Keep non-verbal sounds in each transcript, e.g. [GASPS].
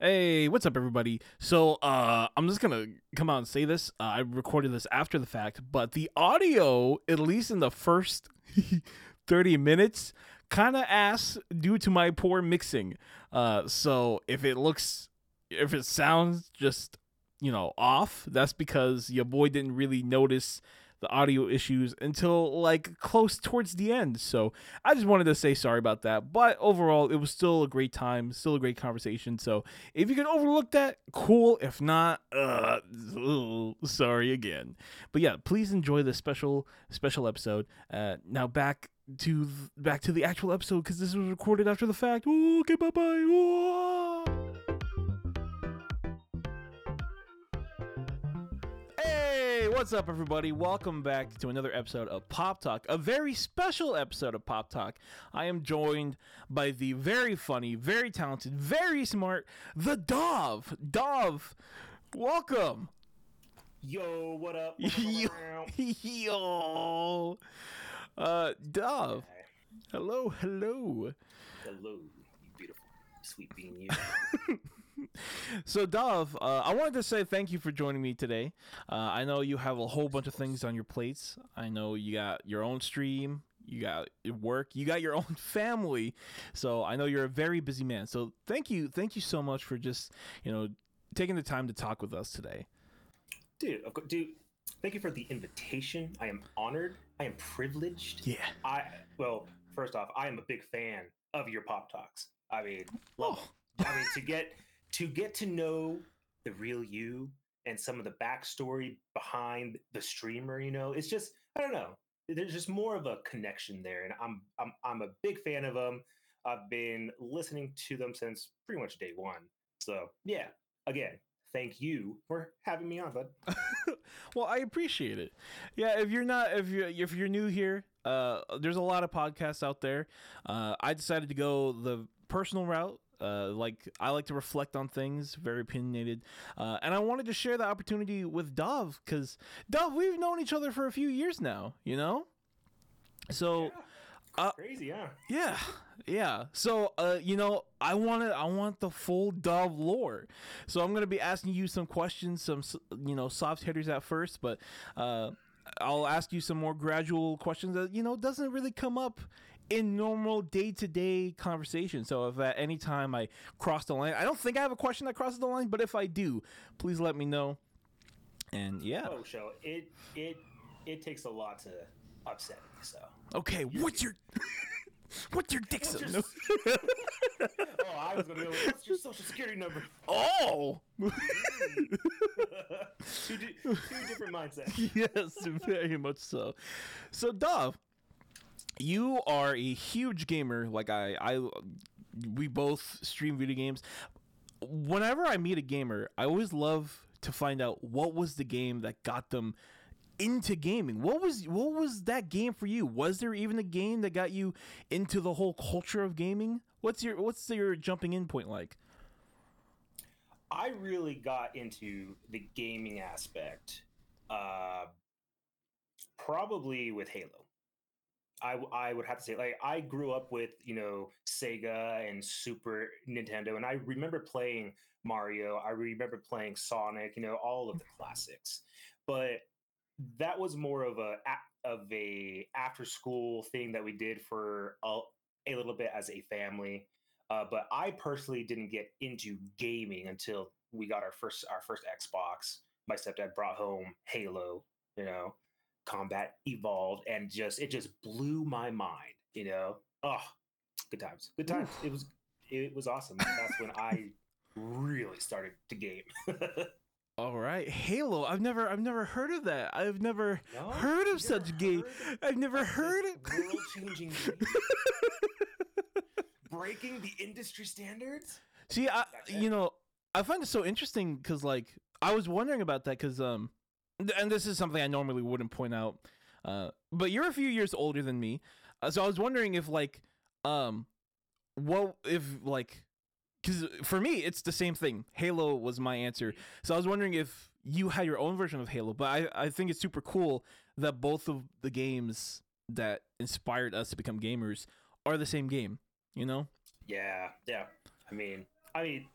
Hey, what's up, everybody? So, uh, I'm just gonna come out and say this. Uh, I recorded this after the fact, but the audio, at least in the first [LAUGHS] 30 minutes, kind of ass due to my poor mixing. Uh, so if it looks, if it sounds just, you know, off, that's because your boy didn't really notice the audio issues until like close towards the end. So I just wanted to say sorry about that. But overall, it was still a great time, still a great conversation. So if you can overlook that, cool. If not, uh, [LAUGHS] sorry again. But yeah, please enjoy this special special episode. Uh, now back to back to the actual episode because this was recorded after the fact. Ooh, okay, bye bye. What's up, everybody? Welcome back to another episode of Pop Talk, a very special episode of Pop Talk. I am joined by the very funny, very talented, very smart, the Dahv. Dahv, welcome. Yo, what up? [LAUGHS] Yo, yo. Uh, Dahv. Hello, hello. Hello, you beautiful, sweet being you. [LAUGHS] So, Dahv, uh, I wanted to say thank you for joining me today. Uh, I know you have a whole bunch of things on your plates. I know you got your own stream, you got work, you got your [LAUGHS] own family. So, I know you're a very busy man. So, thank you, thank you so much for just you know taking the time to talk with us today. dude, course, dude, thank you for the invitation. I am honored. I am privileged. Yeah. I well, first off, I am a big fan of your pop talks. I mean, love Oh. I mean to get to get to know the real you and some of the backstory behind the streamer, you know, it's just I don't know. There's just more of a connection there, and I'm I'm I'm a big fan of them. I've been listening to them since pretty much day one. So yeah, again, thank you for having me on, bud. [LAUGHS] well, I appreciate it. Yeah, if you're not if you if you're new here, uh, there's a lot of podcasts out there. Uh, I decided to go the personal route. Uh, like I like to reflect on things, very opinionated, uh, and I wanted to share the opportunity with Dahv because Dahv, we've known each other for a few years now, you know. So Yeah, uh, crazy, huh? yeah, yeah. So, uh, you know, I want to, I want the full Dahv lore. So I'm gonna be asking you some questions, some, you know, soft hitters at first, but uh, I'll ask you some more gradual questions that you know doesn't really come up in normal day-to-day conversation. So if at any time I cross the line, I don't think I have a question that crosses the line, but if I do, please let me know. And yeah, Oh, show it it it takes a lot to upset me. So okay. What's your, [LAUGHS] what's your dick? What's your No. [LAUGHS] oh, I was gonna go. What's your social security number? Oh. Mm. [LAUGHS] two, di- two different mindsets. yes, very much so. So, Dahv, you are a huge gamer. Like I, I, we both stream video games. Whenever I meet a gamer, I always love to find out what was the game that got them into gaming. What was what was that game for you? Was there even a game that got you into the whole culture of gaming? What's your what's your jumping in point like? I really got into the gaming aspect, uh, probably with Halo. I, I would have to say, like, I grew up with, you know, Sega and Super Nintendo, and I remember playing Mario. I remember playing Sonic, you know, all of the classics. But that was more of a a- of a after school thing that we did for a, a little bit as a family. Uh, but I personally didn't get into gaming until we got our first our first Xbox. My stepdad brought home Halo, you know, Combat Evolved, and just it just blew my mind. You know, oh, good times, good times. It was it was awesome. That's when I really started to game. [LAUGHS] All right, Halo. I've never I've never heard of that. I've never No? heard of such game. heard I've never heard it. World-changing [LAUGHS] game? breaking the industry standards. See, I you know I find it so interesting because like I was wondering about that because um, and this is something I normally wouldn't point out. Uh, but you're a few years older than me, uh, so I was wondering if like um, what if like because for me it's the same thing. Halo was my answer, so I was wondering if you had your own version of Halo. But I I think it's super cool that both of the games that inspired us to become gamers are the same game. You know? Yeah, yeah. I mean, I mean,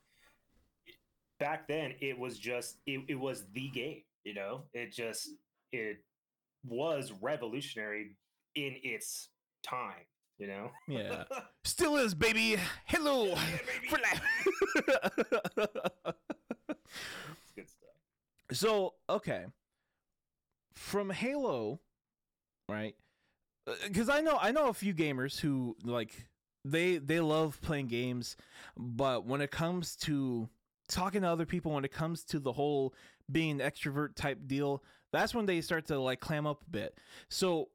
back then it was just it, it was the game you know it just it was revolutionary in its time you know Yeah. [LAUGHS] Still is, baby. Hello. Yeah, baby. For life. [LAUGHS] it's good stuff so, okay. From Halo, right? Uh, Cuz I know I know a few gamers who like they they love playing games, but when it comes to talking to other people when it comes to the whole being an extrovert type deal, that's when they start to like clam up a bit. So,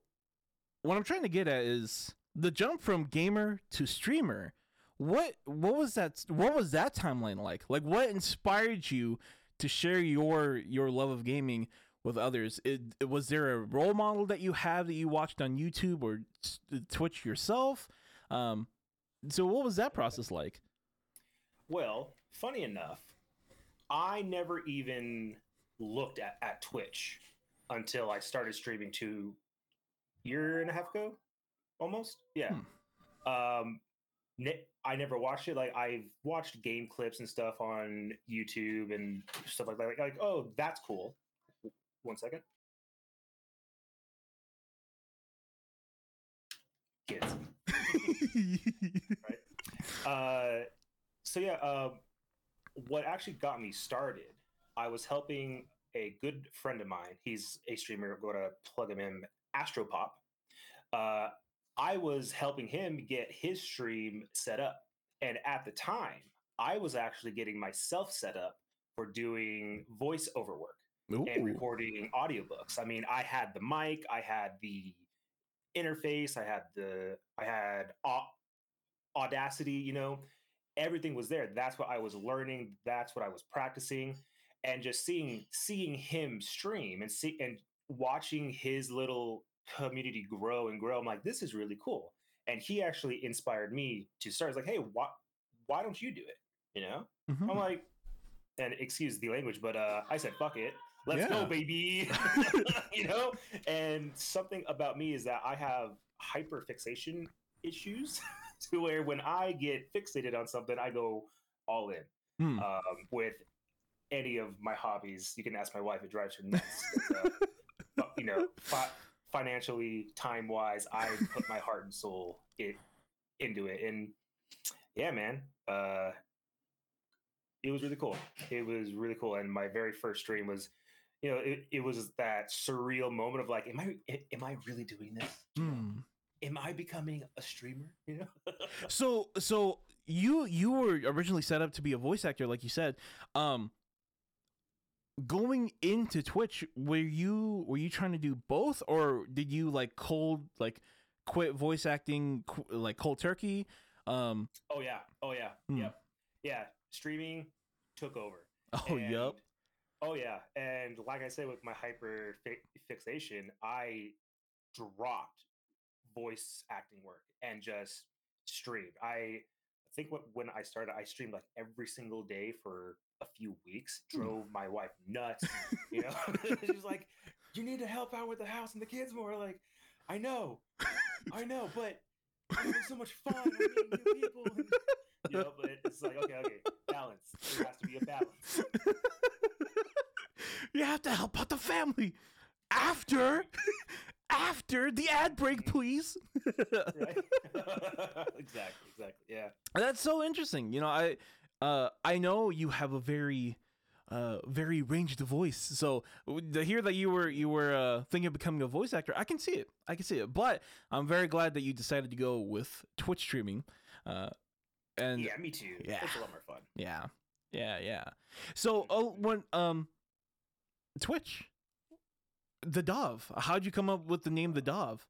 what I'm trying to get at is the jump from gamer to streamer. What what was that what was that timeline like? Like what inspired you to share your your love of gaming with others? It, it- was there a role model that you have that you watched on YouTube or Twitch yourself? Um so what was that process like? Well, funny enough, I never even looked at, at Twitch until I started streaming two year and a half ago, almost. Yeah. Um, ne- I never watched it. Like I've watched game clips and stuff on YouTube and stuff like that. Like, like oh, that's cool. One second. Kids. [LAUGHS] Right. Uh, so yeah, um, what actually got me started, I was helping a good friend of mine. He's a streamer. Go to plug him in, Astropop. Uh, I was helping him get his stream set up, and at the time, I was actually getting myself set up for doing voiceover work and recording audiobooks. I mean, I had the mic, I had the interface, I had the I had Au- Audacity, you know, everything was there. That's what I was learning, that's what I was practicing and just seeing seeing him stream and see and watching his little community grow and grow. I'm like, this is really cool. And he actually inspired me to start. It's like, hey, why why don't you do it? You know? Mhm. I'm like, and excuse the language, but uh, I said, fuck it. Let's Yeah. go, baby. [LAUGHS] [LAUGHS] you know? And something about me is that I have hyper fixation issues [LAUGHS] to where when I get fixated on something, I go all in. Hmm. Um, with any of my hobbies, you can ask my wife, it drives her nuts. Uh, you know, fi- financially, time wise, I put my heart and soul it, into it. And yeah, man, uh, it was really cool. It was really cool. And my very first stream was, you know, it, it was that surreal moment of like, am I, am I really doing this? Hmm. Am I becoming a streamer? [LAUGHS] You know? So so you you were originally set up to be a voice actor, like you said. Um, going into Twitch, were you were you trying to do both, or did you like cold like quit voice acting qu- like cold turkey? Um, oh yeah. Oh yeah. Hmm. Yep. Yeah. Streaming took over. oh And- yep. Oh yeah, and like I said, with my hyper fi- fixation, I dropped voice acting work and just stream. I think what when I started, I streamed like every single day for a few weeks. Hmm. Drove my wife nuts. [LAUGHS] You know, [LAUGHS] she's like, "You need to help out with the house and the kids more." Like, I know, I know, but I'm having so much fun. Meeting new people. and- you know, but it's like okay, okay, balance. There has to be a balance. [LAUGHS] you have to help out the family after after the ad break, please. right? [LAUGHS] exactly, exactly. Yeah. That's so interesting. You know, I uh I know you have a very uh very ranged voice. So to hear that you were you were uh thinking of becoming a voice actor, I can see it. I can see it. But I'm very glad that you decided to go with Twitch streaming. Uh and yeah, me too. yeah. It's a lot more fun. yeah. Yeah, yeah. So oh when um Twitch the Dahv. How'd you come up with the name the Dahv?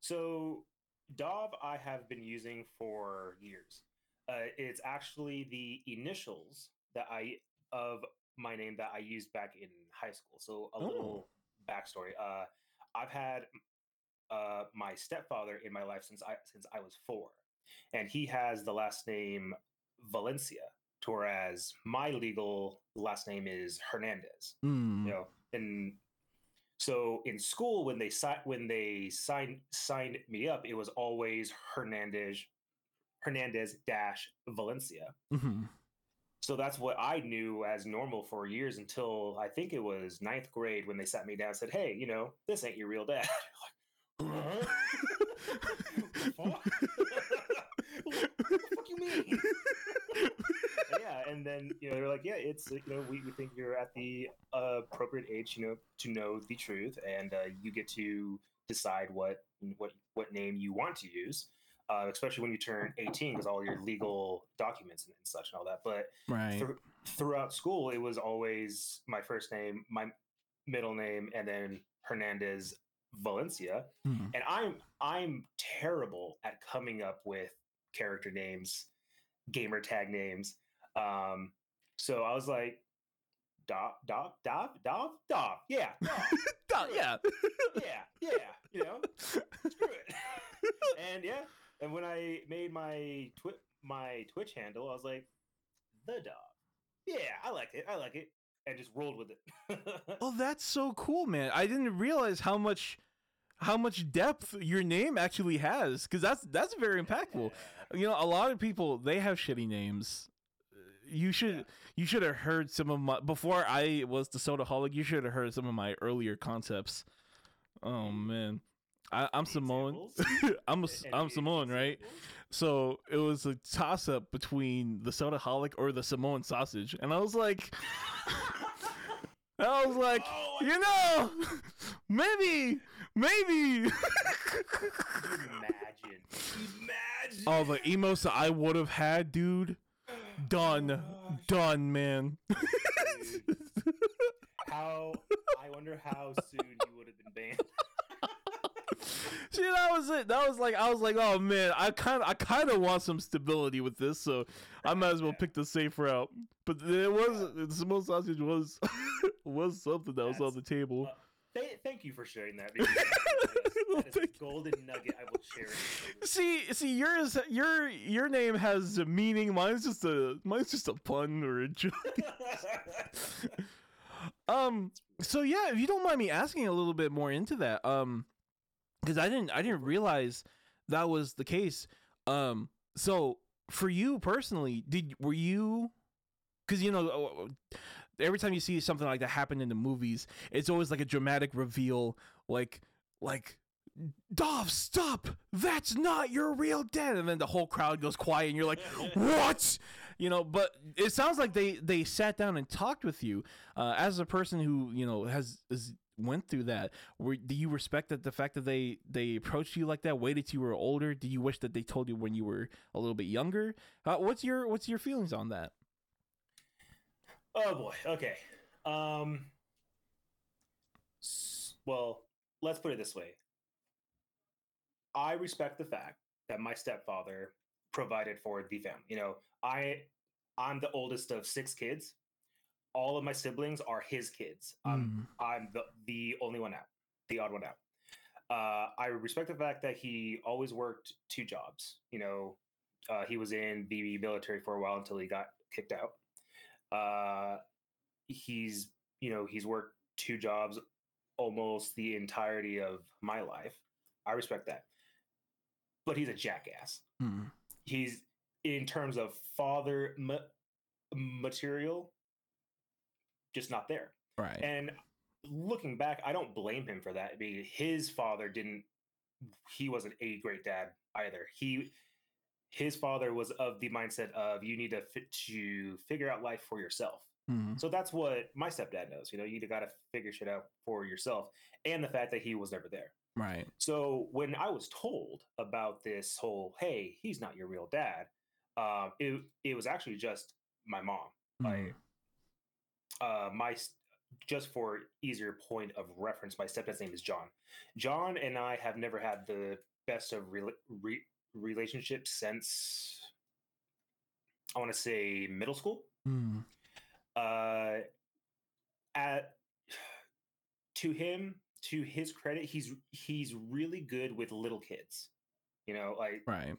So, Dahv, I have been using for years. Uh, it's actually the initials that I of my name that I used back in high school. So, a Oh. little backstory. Uh, I've had uh, my stepfather in my life since I since I was four, and he has the last name Valencia, whereas my legal last name is Hernandez Hmm. you know and so in school when they si- when they signed signed me up it was always hernandez hernandez dash valencia Mhm. so that's what I knew as normal for years until I think it was ninth grade when they sat me down and said, "Hey, you know, this ain't your real dad." [LAUGHS] like, [LAUGHS] [LAUGHS] what the fuck you mean? [LAUGHS] yeah, and then you know they're like, yeah, it's you know we, we think you're at the uh, appropriate age, you know, to know the truth, and uh, you get to decide what what what name you want to use. Uh, especially when you turn 18, because all your legal documents and, and, such and all that. But right. th- throughout school, it was always my first name, my middle name, and then Hernandez Valencia. Mm-hmm. And I'm I'm terrible at coming up with character names, gamer tag names. Um, so I was like, Dahv, Dahv, Dahv, Dahv, Dahv. Yeah, Dahv. [LAUGHS] yeah. yeah, yeah. You know, screw it. [LAUGHS] and yeah, and when I made my twi- my Twitch handle, I was like, the Dahv. Yeah, I like it. I like it. And just rolled with it. [LAUGHS] oh, that's so cool, man. I didn't realize how much how much depth your name actually has because that's that's very impactful. You know, a lot of people they have shitty names. You should yeah. you should have heard some of my before I was the Sodaholic. You should have heard some of my earlier concepts. Oh man, I, am Samoan. [LAUGHS] I'm a, I'm Samoan, right? So it was a toss up between the Sodaholic or the Samoan sausage, and I was like. [LAUGHS] I was like, oh, you know, [LAUGHS] maybe, maybe. imagine, imagine. Oh, the emos that I would have had, dude. Done, oh, done, man. how? I wonder how soon you would have been banned. [LAUGHS] See, that was it. That was like I was like, oh man, I kind of I kind of want some stability with this, so I might as well pick the safe route. But it was the smoked sausage was [LAUGHS] was something that was on the table. Uh, th- thank you for sharing that. that is [LAUGHS] a golden nugget I will cherish. [LAUGHS] See, see, yours, your your name has a meaning. Mine's just a mine's just a pun or a joke. [LAUGHS] um. So yeah, if you don't mind me asking a little bit more into that, um, because I didn't I didn't realize that was the case. Um. So for you personally, did were you? Because you know every time you see something like that happen in the movies, it's always like a dramatic reveal, like like Dahv, stop! That's not your real dad. And then the whole crowd goes quiet, and you're like, [LAUGHS] "What?" You know. But it sounds like they they sat down and talked with you. Uh, as a person who you know has, has went through that, were, do you respect that the fact that they they approached you like that, waited till you were older? Do you wish that they told you when you were a little bit younger? Uh, what's your what's your feelings on that? Oh boy. Okay. Um. Well, let's put it this way. I respect the fact that my stepfather provided for the family. You know, I I'm the oldest of six kids. All of my siblings are his kids. Mm. I'm the the only one out, the odd one out. Uh, I respect the fact that he always worked two jobs. You know, uh, he was in the military for a while until he got kicked out. Uh, he's you know he's worked two jobs almost the entirety of my life. I respect that, but he's a jackass. Mm. He's in terms of father ma- material, just not there. Right. And looking back, I don't blame him for that. I mean, his father didn't. He wasn't a great dad either. He his father was of the mindset of you need to fit to figure out life for yourself. Mm-hmm. So that's what my stepdad knows. You know, you got to figure shit out for yourself, and the fact that he was never there. Right. So when I was told about this whole, hey, he's not your real dad, um, it it was actually just my mom. Like, uh, my just for easier point of reference, my stepdad's name is John. John and I have never had the best of re- re- relationships since I want to say middle school. Mm uh, at to him, to his credit, he's he's really good with little kids. You know, like right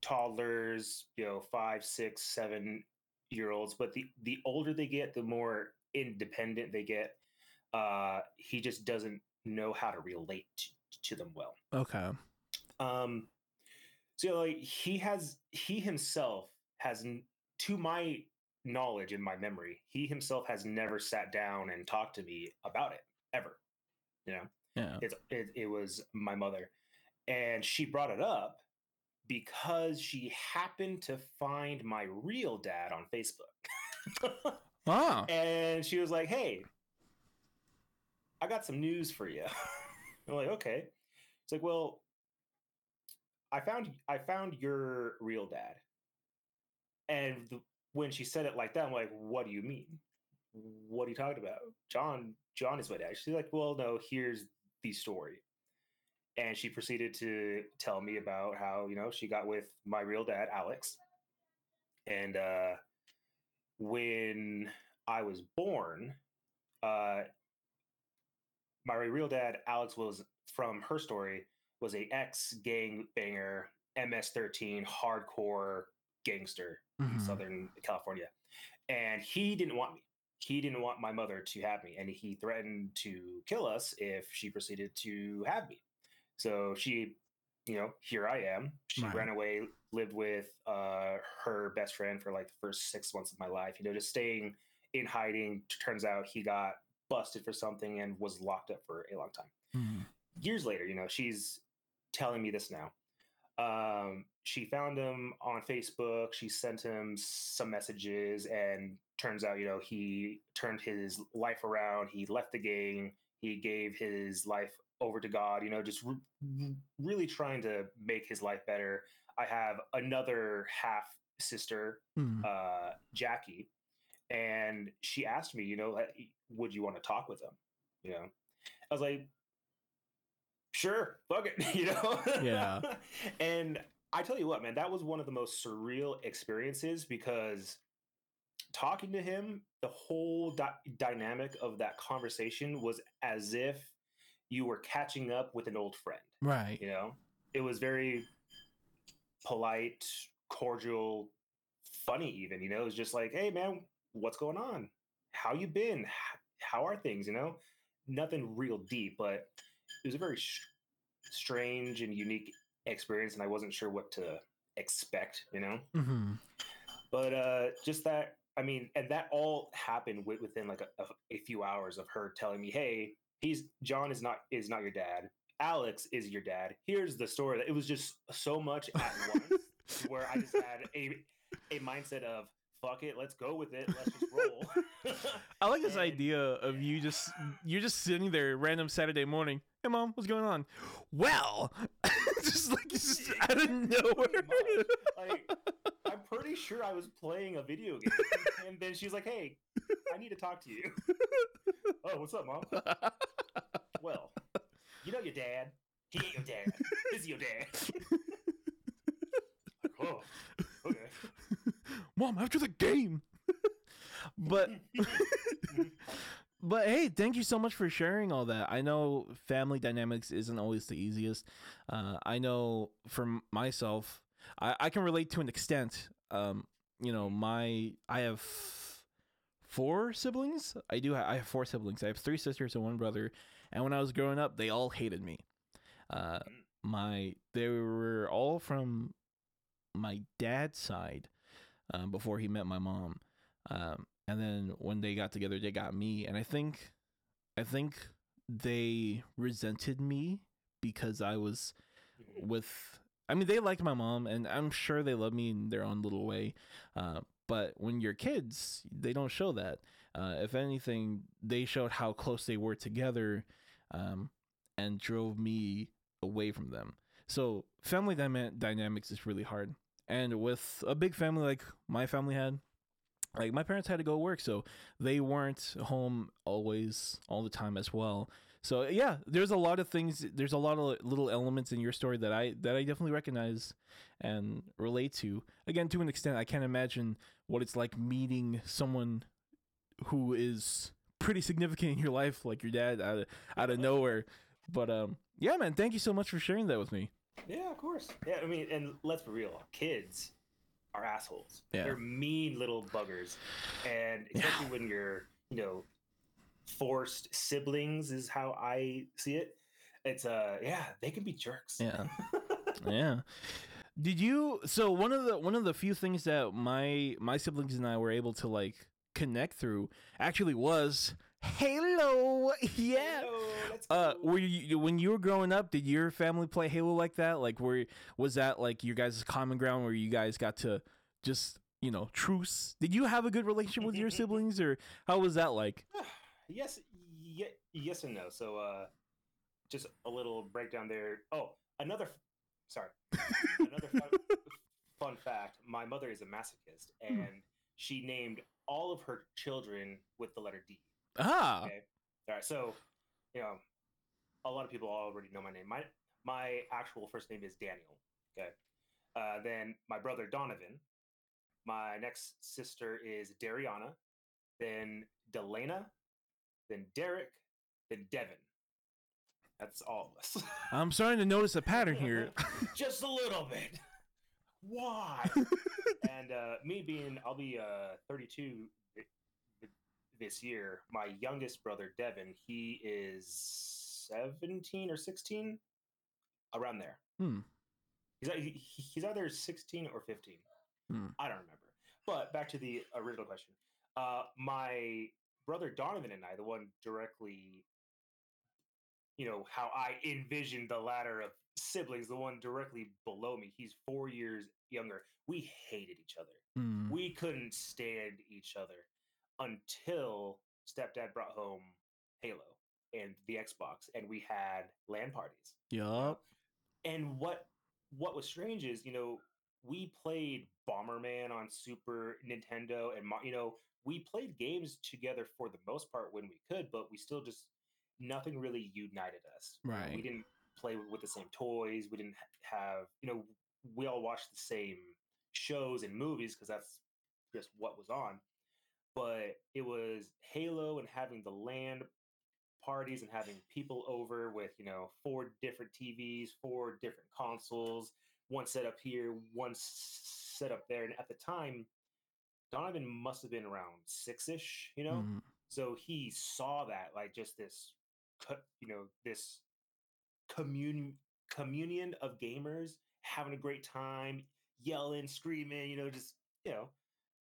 toddlers, you know, five, six, seven year olds. But the the older they get, the more independent they get. Uh, he just doesn't know how to relate to, to them well. Okay. Um. So like he has he himself has to my knowledge in my memory. He himself has never sat down and talked to me about it ever. You know, Yeah. it's it, it was my mother, and she brought it up because she happened to find my real dad on Facebook. [LAUGHS] Ah. and she was like, "Hey, I got some news for you." [LAUGHS] I'm like, "Okay." It's like, "Well, I found I found your real dad." And the, when she said it like that, I'm like, "What do you mean? What are you talking about?" John John is my dad. She's like, "Well, no, here's the story." And she proceeded to tell me about how, you know, she got with my real dad, Alex. And uh when I was born, uh, my real dad, Alex, was from her story, was a ex gang banger, MS-13 hardcore gangster in Mhm. Southern California, and he didn't want me. He didn't want my mother to have me, and he threatened to kill us if she proceeded to have me. So she, you know, here I am. She Right. ran away, lived with uh, her best friend for like the first six months of my life. You know, just staying in hiding. Turns out he got busted for something and was locked up for a long time. Mhm. Years later, you know, she's telling me this now. Um, she found him on Facebook. She sent him some messages, and turns out, you know, he turned his life around. He left the gang. He gave his life over to God. You know, just re- really trying to make his life better. I have another half sister Mhm. uh, Jackie, and she asked me, you know, would you want to talk with him? You know, I was like, sure, fuck it, [LAUGHS] you know. Yeah. [LAUGHS] and I tell you what, man, that was one of the most surreal experiences because talking to him, the whole dy- dynamic of that conversation was as if you were catching up with an old friend Right. you know it was very polite cordial funny even you know it was just like hey man what's going on how you been how are things you know nothing real deep but it was a very sh- strange and unique experience and i wasn't sure what to expect you know? Hmm but uh just that i mean and that all happened wi- within like a, a, a few hours of her telling me hey he's john is not is not your dad. Alex is your dad. Here's the story. It was just so much at once where i just had a a mindset of fuck it let's go with it. Let's just roll. [LAUGHS] I like this And- idea of you just you're just sitting there random Saturday morning. Hey mom, what's going on? Well, [LAUGHS] just like just out of nowhere. like i'm pretty sure i was playing a video game [LAUGHS] and then she's like hey i need to talk to you [LAUGHS] oh what's up mom Well, you know your dad. He ain't your dad. This is your dad. Like, oh, okay. mom, after the game. but mm-hmm. But hey, thank you so much for sharing all that. I know family dynamics isn't always the easiest. Uh, I know for myself, I, I can relate to an extent. Um, you know, my I have four siblings. I do. I have four siblings. I have three sisters and one brother. And when I was growing up, they all hated me. Uh, my they were all from my dad's side um, before he met my mom. Um, and then when they got together, they got me. And I think, I think they resented me because I was with. I mean, they liked my mom, and I'm sure they love me in their own little way. Uh, but when you're kids, they don't show that. Uh, if anything, they showed how close they were together, um, and drove me away from them. So family dynamics is really hard. And with a big family like my family had, like my parents had to go work, so they weren't home always all the time as well. So yeah, there's a lot of things. There's a lot of little elements in your story that I that I definitely recognize and relate to. Again, to an extent, I can't imagine what it's like meeting someone who is pretty significant in your life, like your dad, out of out of nowhere. But um, yeah, man, thank you so much for sharing that with me. Yeah, of course. Yeah, I mean, and let's be real. Kids are assholes. Yeah. They're mean little buggers. And especially when you're, you know, forced siblings is how I see it. It's uh yeah, they can be jerks. Yeah. [LAUGHS] Yeah. Did you? So one of the one of the few things that my my siblings and I were able to like connect through actually was Halo. [LAUGHS] Yeah. Halo, Uh, were you when you were growing up? Did your family play Halo like that? Like, were was that like your guys' common ground where you guys got to just you know truce? Did you have a good relationship with your [LAUGHS] siblings, or how was that like? [SIGHS] yes, ye- yes and no. So, uh, just a little breakdown there. Oh, another. f- Sorry, another fun, [LAUGHS] fun fact. My mother is a masochist, Hmm. and she named all of her children with the letter D. Ah, Okay. All right. So, you know, a lot of people already know my name. My my actual first name is Daniel. Okay. Uh, then my brother Donovan. My next sister is Dariana. Then Delana. Then Derek. Then Devin. That's all of us. [LAUGHS] I'm starting to notice a pattern here. [LAUGHS] Just a little bit. Why? [LAUGHS] and uh, me being, I'll be uh, 32 thi- thi- this year. My youngest brother, Devin, he is 17 or 16, around there. Hmm. He's, he's either 16 or 15. Hmm. I don't remember. But back to the original question. Uh, my brother Donovan and I, the one directly, you know, how I envisioned the ladder of siblings, the one directly below me, he's four years younger. We hated each other. Hmm. We couldn't stand each other until stepdad brought home Halo and the Xbox, and we had LAN parties Yup. and what what was strange is you know we played bomberman on super nintendo and you know we played games together for the most part when we could but we still just nothing really united us Right. we didn't play with, with the same toys we didn't have you know we all watched the same shows and movies because that's just what was on but it was halo and having the LAN parties and having people over with you know four different TVs, four different consoles, one set up here, one set up there. And at the time, Donovan must have been around six ish, you know. Hmm. So he saw that like just this, you know, this commun communion of gamers having a great time, yelling, screaming, you know, just you know,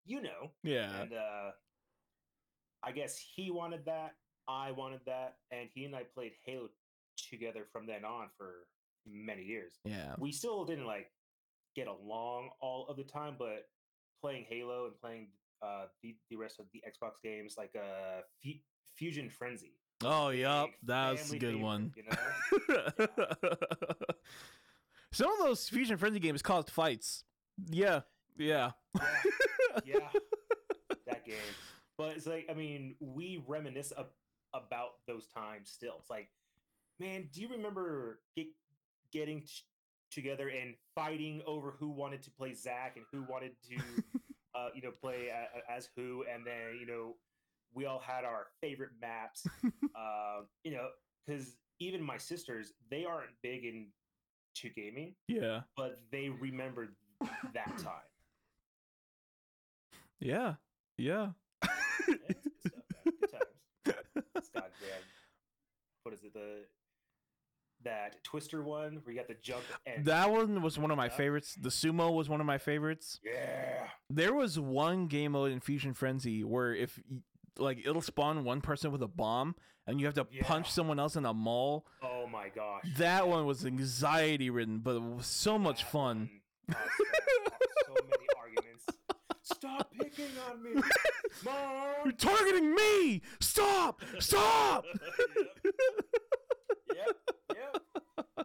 you know, Yeah. and uh, I guess he wanted that. I wanted that, and he and I played Halo together from then on for many years. Yeah. We still didn't like get along all of the time, but playing Halo and playing uh, the the rest of the Xbox games like uh, Fu- Fusion Frenzy. Oh, yep. big That was a good favorite, one. You know, [LAUGHS] Some of those fusion frenzy games caused fights. Yeah. Yeah. yeah, [LAUGHS] yeah, that game. But it's like, I mean, we reminisce ab- about those times still. It's like, man, do you remember get, getting t- together and fighting over who wanted to play Zach and who wanted to, [LAUGHS] uh, you know, play a- as who? And then, you know, we all had our favorite maps, [LAUGHS] uh, you know, because even my sisters, they aren't big into gaming, Yeah. but they remembered that [CLEARS THROAT] time. Yeah. Yeah. Yeah, it's good stuff, man. Good [LAUGHS] times. It's goddamn. What is it? The that Twister one where you got the jump and That one was one of my Yeah. favorites. The sumo was one of my favorites. yeah, There was one game mode in Fusion Frenzy where if like it'll spawn one person with a bomb and you have to punch someone else in a mall. oh my gosh, That one was anxiety ridden, but it was so much That fun. so many [LAUGHS] arguments. Stop picking on me, [LAUGHS] mom. You're targeting me! Stop! Stop! [LAUGHS] yep, yep. Oh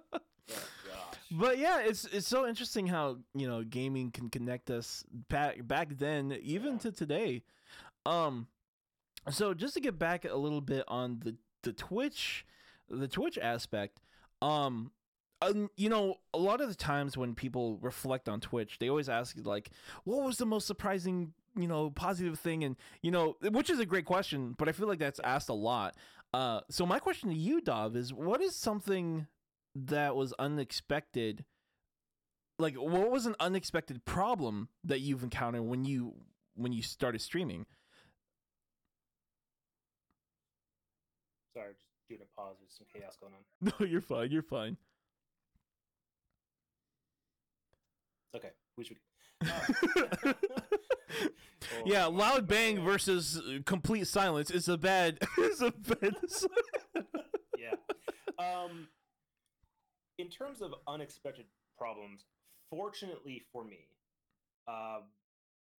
gosh. But yeah, it's it's so interesting how you know gaming can connect us back back then, even Yeah. to today. Um, so just to get back a little bit on the the Twitch, the Twitch aspect. Um, um, you know, a lot of the times when people reflect on Twitch, they always ask like, "What was the most surprising?" You know, positive thing, and you know, which is a great question, but I feel like that's asked a lot. Uh, so my question to you, Dahv, is what is something that was unexpected like what was an unexpected problem that you've encountered when you when you started streaming Sorry, just doing a pause. There's some chaos going on. [LAUGHS] no you're fine you're fine Okay, we should. Uh, [LAUGHS] oh, yeah, oh, loud bang man. versus uh, complete silence is a bad. [LAUGHS] is a bad. [LAUGHS] yeah. Um, in terms of unexpected problems, fortunately for me, um,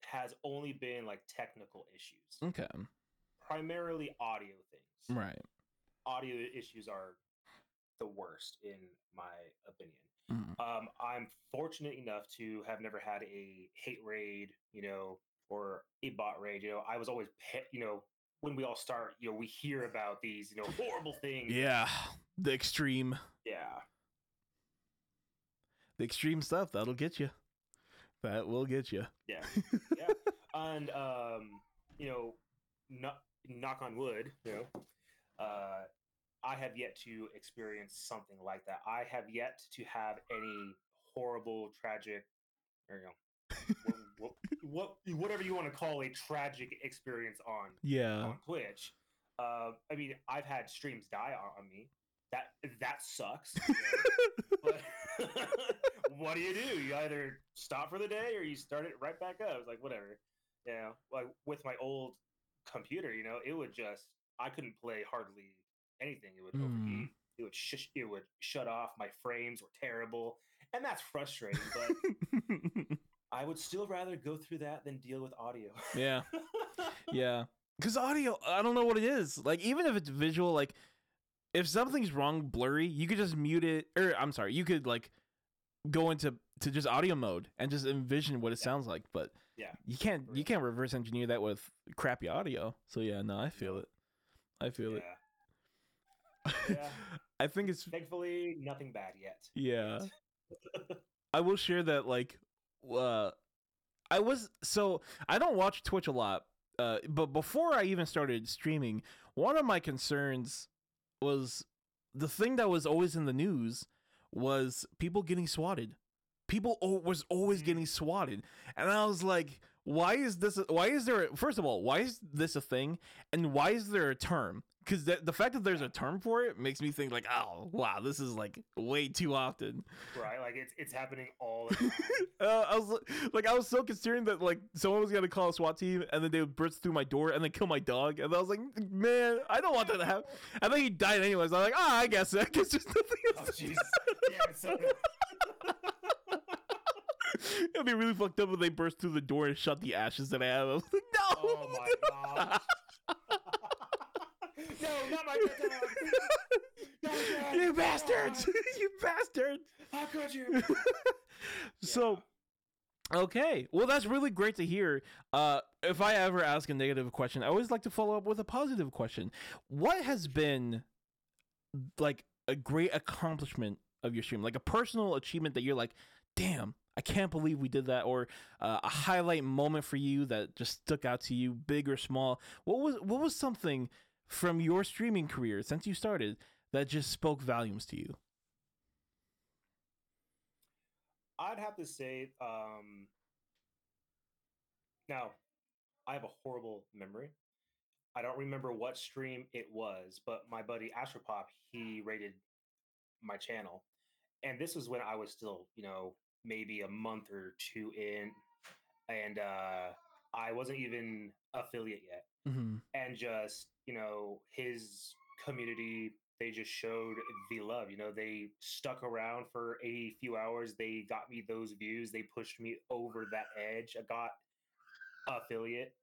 has only been like technical issues, okay. primarily audio things. Right. Audio issues are the worst, in my opinion. Mhm. Um, I'm fortunate enough to have never had a hate raid, you know, or a bot raid. You know, I was always, pe- you know, when we all start, you know, we hear about these, you know, horrible things. Yeah. The extreme. Yeah. The extreme stuff that'll get you. That will get you. Yeah. [LAUGHS] yeah. And um, you know, knock, knock on wood, you know, uh, I have yet to experience something like that. I have yet to have any horrible, tragic, or you know, what, [LAUGHS] what, what whatever you want to call a tragic experience on Yeah. on Twitch. Uh, I mean, I've had streams die on, on me. That that sucks. you know? but [LAUGHS] what do you do? You either stop for the day or you start it right back up. It's like whatever. You know, like with my old computer, you know, it would just I couldn't play hardly anything. It would Mm. overheat. It would shush. It would shut off. My frames were terrible, and that's frustrating. But [LAUGHS] I would still rather go through that than deal with audio. yeah. [LAUGHS] Yeah. Because audio, I don't know what it is. Like, even if it's visual, like, if something's wrong, blurry, you could just mute it. Or, I'm sorry, you could, like, go into to just audio mode and just envision what it Yeah. sounds like. But Yeah, you can't you can't reverse engineer that with crappy audio. So yeah, no, I feel it. I feel yeah. it. Yeah. [LAUGHS] I think it's Thankfully, nothing bad yet. yeah. [LAUGHS] I will share that like uh I was so I don't watch Twitch a lot. Uh but before I even started streaming, one of my concerns was the thing that was always in the news was people getting swatted. People o- was always Mm. getting swatted. And I was like, why is this why is there first of all, why is this a thing and why is there a term? Cuz the, the fact that there's a term for it makes me think like, oh, wow, this is like way too often. Right? Like it's it's happening all the [LAUGHS] time. uh, I was like, I was so concerned that like someone was gonna call a SWAT team and then they would burst through my door and then kill my dog, and I was like, man, I don't want that to happen. And then he died anyways. I was like, ah, I guess I guess there's nothing oh else. to [LAUGHS] jeez. do." Yeah, so It'd be really fucked up if they burst through the door and shut the ashes that I have. I was like, no. [LAUGHS] Oh my [LAUGHS] god. [LAUGHS] no, not my dog. Not you bastards! you bastards! How could you? So Okay. Well, that's really great to hear. Uh, if I ever ask a negative question, I always like to follow up with a positive question. What has been like a great accomplishment of your stream? Like a personal achievement that you're like, damn, I can't believe we did that, or uh, a highlight moment for you that just stuck out to you, big or small. What was what was something from your streaming career since you started that just spoke volumes to you? I'd have to say, um, now I have a horrible memory. I don't remember what stream it was, but my buddy Astropop he rated my channel, and this was when I was still, you know, maybe a month or two in, and uh, I wasn't even affiliate yet Mm-hmm. and just you know his community they just showed the love you know they stuck around for a few hours they got me those views they pushed me over that edge i got affiliate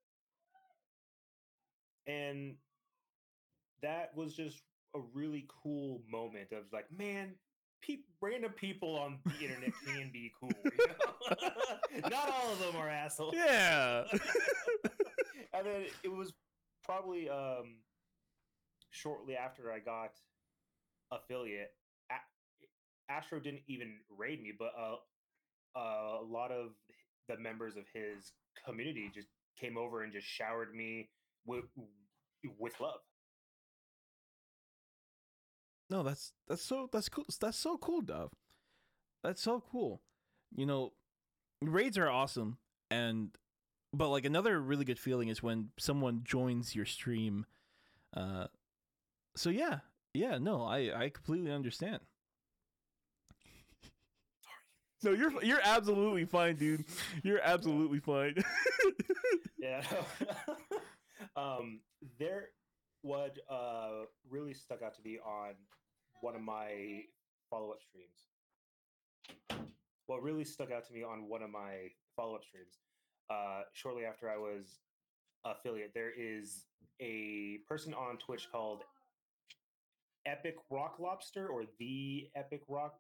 and that was just a really cool moment of like man peop random people on the internet can be cool you know? [LAUGHS] not all of them are assholes Yeah. [LAUGHS] and then it was probably um shortly after I got affiliate. A- Astro didn't even raid me, but uh, uh, a lot of the members of his community just came over and just showered me with with love. No, that's that's so that's cool. That's so cool, Dahv. That's so cool. You know, raids are awesome, and but like another really good feeling is when someone joins your stream. Uh, so yeah, yeah, no, I I completely understand. No, you're you're absolutely fine, dude. You're absolutely fine. [LAUGHS] yeah. [LAUGHS] um, there, what uh really stuck out to me on one of my follow up streams. What really stuck out to me on one of my follow up streams, uh, shortly after I was affiliate, there is a person on Twitch called Epic Rock Lobster or the Epic Rock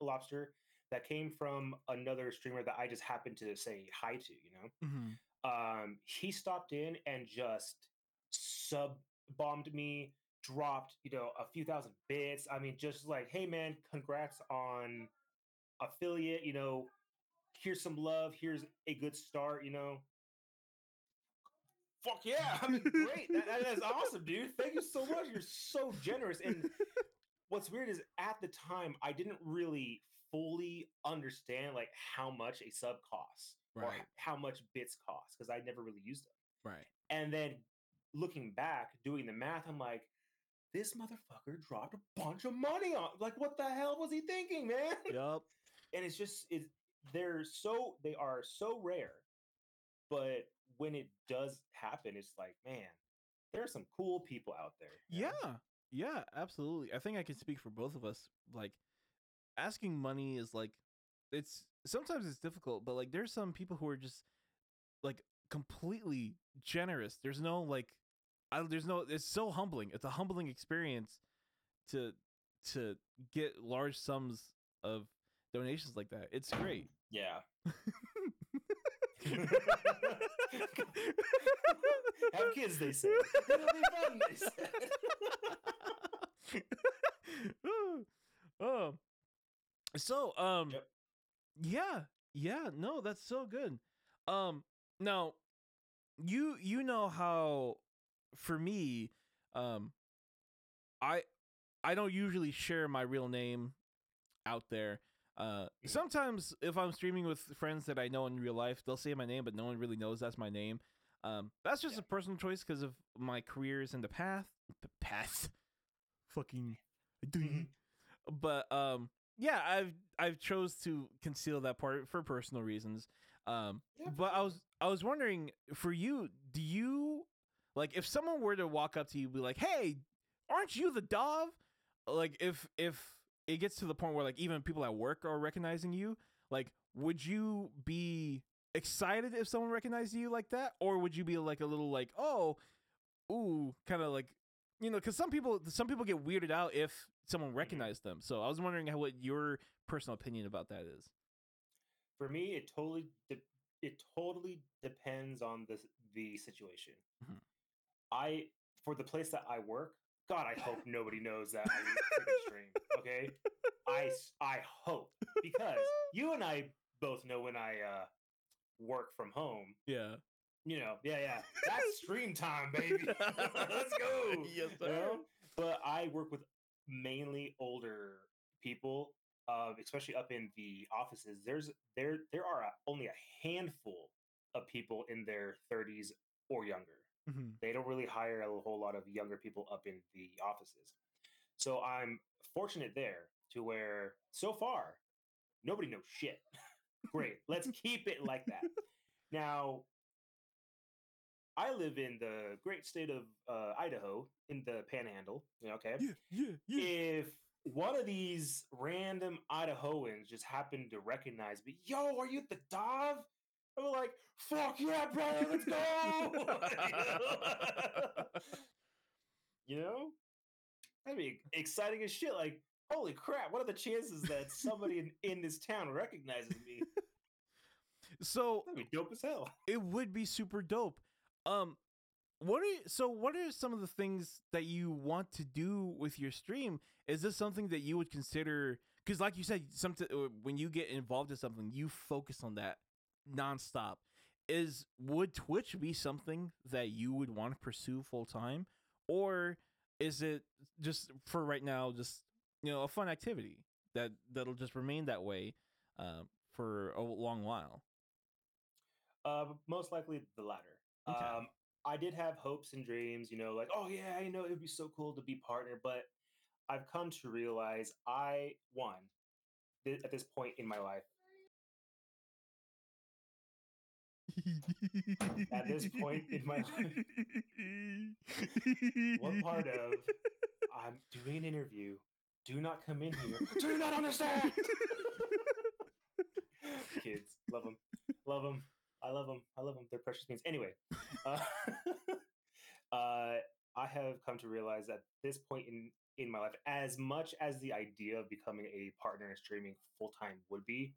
Lobster that came from another streamer that I just happened to say hi to, you know. Mhm. Um, he stopped in and just sub bombed me, dropped, you know, a few thousand bits. I mean, just like, hey man, congrats on affiliate, you know, here's some love, here's a good start, you know. Fuck yeah. I mean, great. That, that is awesome, dude. Thank you so much. You're so generous. And [LAUGHS] what's weird is at the time I didn't really fully understand like how much a sub costs or Right. h- how much bits cost because I never really used them. Right. And then looking back, doing the math, I'm like, this motherfucker dropped a bunch of money on. Like, what the hell was he thinking, man? [LAUGHS] Yup. and it's just it's they're so they are so rare but when it does happen it's like man there are some cool people out there know? Yeah. Yeah, absolutely. I think I can speak for both of us. Like asking money is like it's sometimes it's difficult, but like there's some people who are just like completely generous. There's no like I, there's no it's so humbling. It's a humbling experience to to get large sums of donations like that. It's great. yeah [LAUGHS] have kids they say it'll be fun they said [LAUGHS] oh. So, um Yep. yeah. Yeah, no, that's so good. Um now you you know how for me um I I don't usually share my real name out there. Uh sometimes if I'm streaming with friends that I know in real life, they'll say my name but no one really knows that's my name. Um that's just Yeah. a personal choice because of my careers in the path p- path fucking Mhm. but um yeah i've i've chose to conceal that part for personal reasons um Yeah, but i was i was wondering for you do you like if someone were to walk up to you and be like hey aren't you the Dahv like if if it gets to the point where like even people at work are recognizing you like would you be excited if someone recognized you like that? Or would you be like a little like oh ooh kind of like you know because some people some people get weirded out if someone recognized them. So i was wondering how what your personal opinion about that is. For me it totally de- it totally depends on the the situation. Mhm. I for the place that i work god i hope nobody knows that i freaking [LAUGHS] stream okay? I i hope because you and i both know when i uh work from home. Yeah. You know yeah yeah. [LAUGHS] That's stream time baby. [LAUGHS] Let's go Yes, you sir. know? but i work with mainly older people uh, especially up in the offices. There's there there are a, only a handful of people in their 30s or younger Mhm. they don't really hire a whole lot of younger people up in the offices. So i'm fortunate there to where so far nobody knows shit. [LAUGHS] Great let's keep it like that. [LAUGHS] Now i live in the great state of uh, idaho in the panhandle okay? Yeah yeah yeah. If one of these random Idahoans just happened to recognize me, yo, are you the Dahv? I'm like, fuck yeah, brother, let's go. [LAUGHS] you know? That'd be exciting as shit. Like, holy crap, what are the chances that somebody in, in this town recognizes me? so That'd be dope as hell. it would be super dope um what are you, so what are some of the things that you want to do with your stream is this something that you would consider because like you said something uh, when you get involved in something you focus on that nonstop is would twitch be something that you would want to pursue full time or is it just for right now just you know a fun activity that that'll just remain that way um, for a long while Uh, most likely the latter. Okay. Um, I did have hopes and dreams, you know, like, oh yeah, you know, it'd be so cool to be partner, but I've come to realize I one at this point in my life. At this point in my life, [LAUGHS] what part of I'm doing an interview? Do not come in here. Do not understand? [LAUGHS] Kids, love them, love them. I love them. I love them. They're precious beings. Anyway, uh, [LAUGHS] uh, I have come to realize that at this point in in my life, as much as the idea of becoming a partner in streaming full time would be,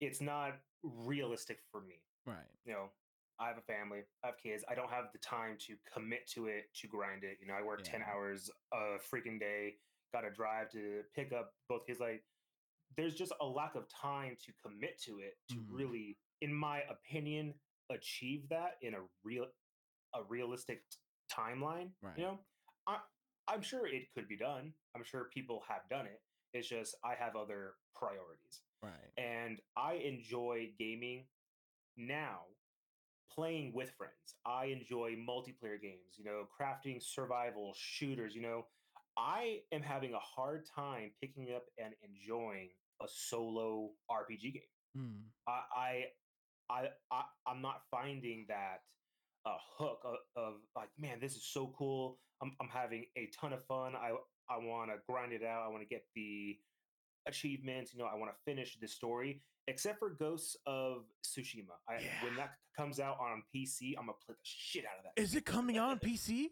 it's not realistic for me right. you know, I have a family, I have kids. I don't have the time to commit to it, to grind it. You know, I work 10 hours a freaking day, got to drive to pick up both kids. Like, there's just a lack of time to commit to it to Mhm. really, in my opinion, achieve that in a real, a realistic t- timeline. Right. You know, I, I'm sure it could be done. I'm sure people have done it. It's just I have other priorities Right. and I enjoy gaming now playing with friends. I enjoy multiplayer games, you know, crafting survival shooters, you know. I am having a hard time picking up and enjoying a solo RPG game. Mm. I I I, I I'm not finding that a hook of, of like, man, this is so cool. I'm I'm having a ton of fun. I I want to grind it out. I want to get the achievements. You know, I want to finish the story. Except for Ghosts of Tsushima, I, when that comes out on PC, I'm gonna play the shit out of that. Is it coming out on [LAUGHS] PC?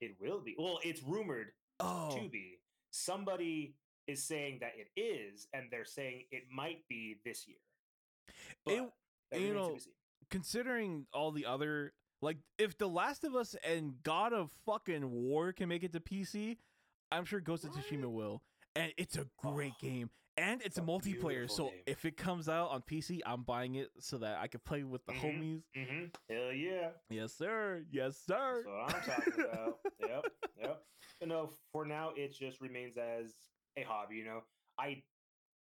It will be. Well, it's rumored Oh, to be. Somebody is saying that it is, and they're saying it might be this year. It- you know, considering all the other like if The Last of Us and God of fucking War can make it to PC, I'm sure Ghost of Tsushima will. And it's a great Oh, game. And it's, a multiplayer. So game. if it comes out on PC, I'm buying it so that I can play with the Mhm. homies. hmm Hell yeah. Yes, sir. Yes, sir. That's what I'm talking about. [LAUGHS] yep. Yep. You know, for now it just remains as a hobby, you know. I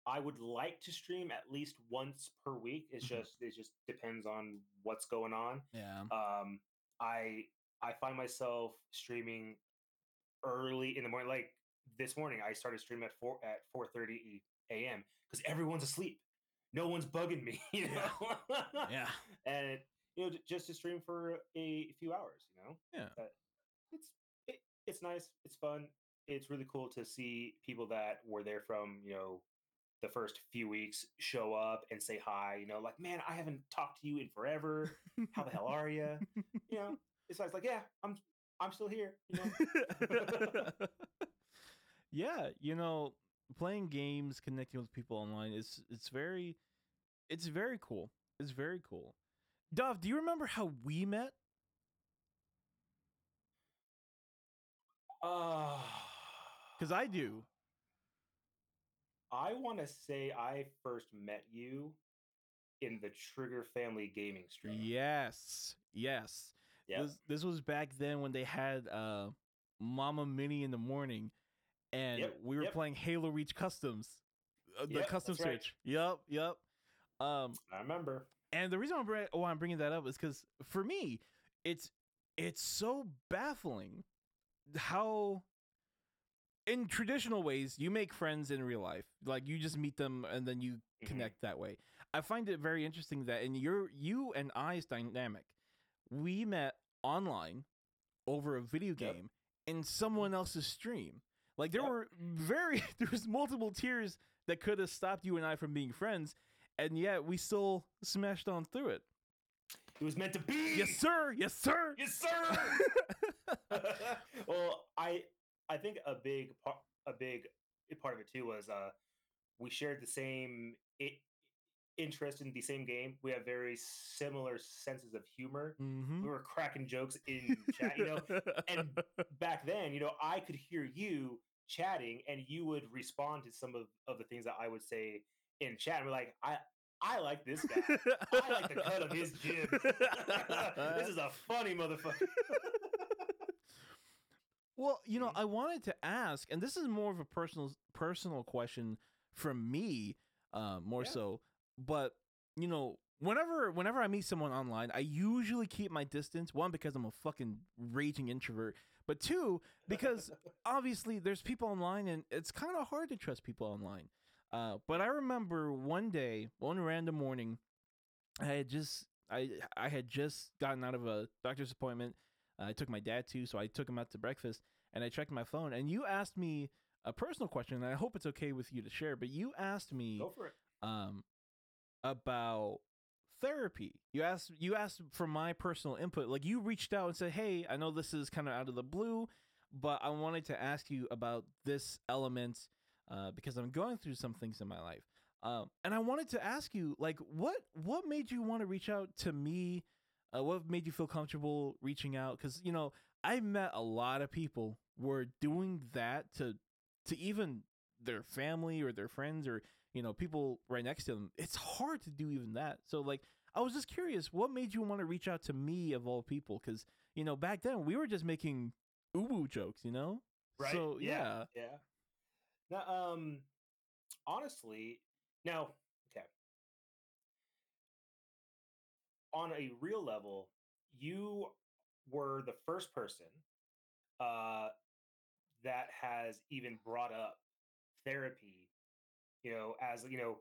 I would like to stream at least once per week. It's Mhm. just it just depends on what's going on. Yeah. Um I I find myself streaming early in the morning. Like this morning I started streaming at four at four thirty AM because everyone's asleep. No one's bugging me, [LAUGHS] you know. Yeah. and you know just to stream for a few hours you know Yeah. Uh, it's it, it's nice it's fun it's really cool to see people that were there from you know the first few weeks show up and say hi you know like man i haven't talked to you in forever how the hell are you you know it's like, like yeah i'm i'm still here you know [LAUGHS] yeah, you know, playing games, connecting with people online is it's very it's very cool. It's very cool. Dahv, do you remember how we met? uh, Because I do. i want to say i first met you in the trigger family gaming stream Yes. Yes. yeah This this was back then when they had uh Mama Mini in the morning and Yep, we were yep. playing Halo Reach Customs. Uh, the Yep, custom that's right. switch. Yep, yep. Um i remember and the reason I'm why I'm bringing that up is because for me, it's it's so baffling how in traditional ways you make friends in real life, like you just meet them and then you Mhm. connect that way. I find it very interesting that in your you and I's dynamic, we met online over a video Yep. game in someone else's stream. Like there Yep. were very [LAUGHS] there was multiple tiers that could have stopped you and I from being friends, and yet we still smashed on through it. It was meant to be. Yes, sir. Yes, sir. Yes, sir. [LAUGHS] well, I I think a big part a big part of it too was uh we shared the same I- interest in the same game. We have very similar senses of humor. mm-hmm. We were cracking jokes in chat, you know. and [LAUGHS] Back then, you know, I could hear you chatting and you would respond to some of, of the things that I would say in chat. And we're like, I I like this guy. I like the cut of his jib. [LAUGHS] this is a funny motherfucker. [LAUGHS] Well, you know, Mhm. I wanted to ask, and this is more of a personal personal question from me, uh, more Yeah. so. But you know, whenever whenever I meet someone online, I usually keep my distance. One because I'm a fucking raging introvert, but two because [LAUGHS] obviously there's people online, and it's kind of hard to trust people online. Uh, but I remember one day, one random morning, I had just I I had just gotten out of a doctor's appointment. Uh, I took my dad too, so I took him out to breakfast, and I checked my phone. And you asked me a personal question, and I hope it's okay with you to share. But you asked me Go for it. um, about therapy. You asked you asked for my personal input. Like you reached out and said, "Hey, I know this is kind of out of the blue, but I wanted to ask you about this element uh, because I'm going through some things in my life." Um, and I wanted to ask you, like, what what made you want to reach out to me? Uh, what made you feel comfortable reaching out? Because you know, I met a lot of people were doing that to to even their family or their friends or you know people right next to them it's hard to do even that so like i was just curious what made you want to reach out to me of all people because you know back then we were just making UwU jokes you know Right. so yeah, Yeah. Now, um, honestly, now, okay. On a real level, you were the first person uh, that has even brought up therapy. You know, as you know,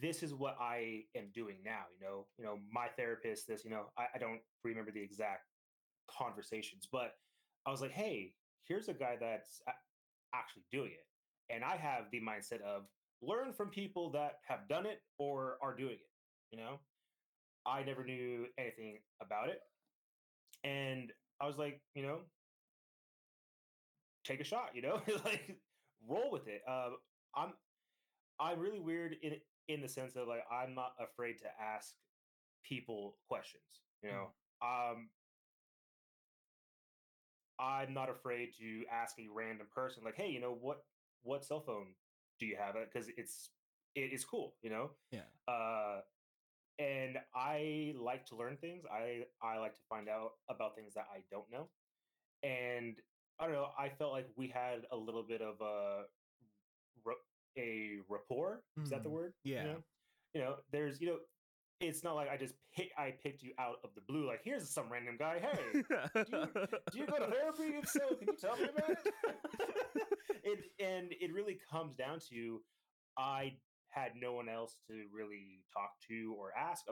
this is what I am doing now. You know, you know, my therapist. This, you know, I, I don't remember the exact conversations, but I was like, hey, here's a guy that's actually doing it. And I have the mindset of learn from people that have done it or are doing it. You know, I never knew anything about it. And I was like, you know, take a shot, you know, [LAUGHS] like roll with it. Uh, I'm, I'm really weird in in the sense of like I'm not afraid to ask people questions. You know, um, I'm not afraid to ask a random person, like, hey, you know, what what cell phone do you have? Because it's it is cool, you know. yeah Uh, and I like to learn things. I I like to find out about things that I don't know. And I don't know. I felt like we had a little bit of a a rapport. Is that the Mhm. word? You Yeah. know? You know, there's you know, it's not like I just pick I picked you out of the blue. Like here's some random guy. Hey, [LAUGHS] do you go to therapy? If so, can you tell me about it? [LAUGHS] [LAUGHS] it and it really comes down to I had no one else to really talk to or ask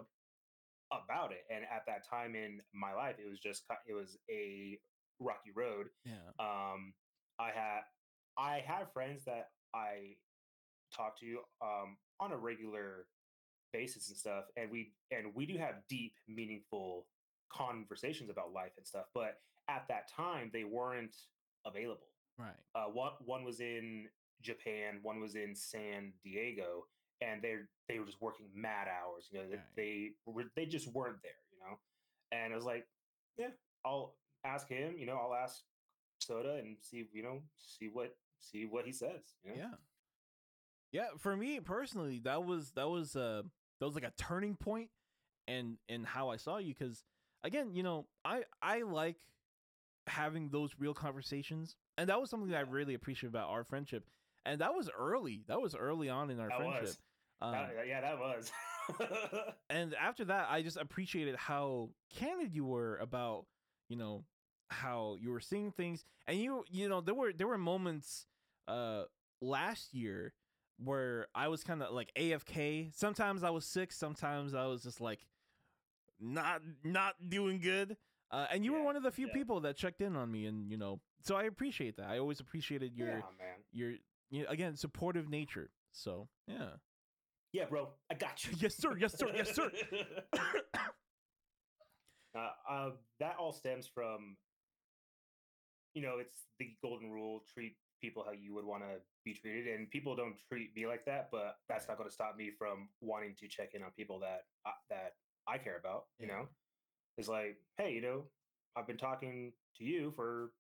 about it, and at that time in my life, it was just it was a rocky road. yeah Um, I had I have friends that I talk to um, on a regular basis and stuff, and we and we do have deep, meaningful conversations about life and stuff. But at that time, they weren't available. right Uh, one one was in Japan, one was in San Diego, and they they were just working mad hours. You know, they, Right. they were they just weren't there. You know, and I was like, yeah, I'll ask him. You know, I'll ask Soda and see you know see what see what he says. You know? yeah yeah for me personally that was that was uh that was like a turning point and and how i saw you because again you know i i like having those real conversations and that was something that i really appreciate about our friendship and that was early that was early on in our That friendship was. um, That- yeah, that was. [LAUGHS] and after that i just appreciated how candid you were about you know how you were seeing things and you you know there were there were moments uh last year where i was kind of like afk sometimes i was sick sometimes i was just like not not doing good uh, and you were one of the few yeah. people that checked in on me and you know so i appreciate that i always appreciated your yeah, man. your you know, again supportive nature so yeah Yeah, bro, I got [LAUGHS] you. yes sir yes sir yes sir [LAUGHS] [COUGHS] uh, uh, that all stems from, you know, it's the golden rule: treat people how you would want to be treated, and people don't treat me like that. But that's not going to stop me from wanting to check in on people that uh, that I care about. You Yeah. know, it's like, hey, you know, I've been talking to you for,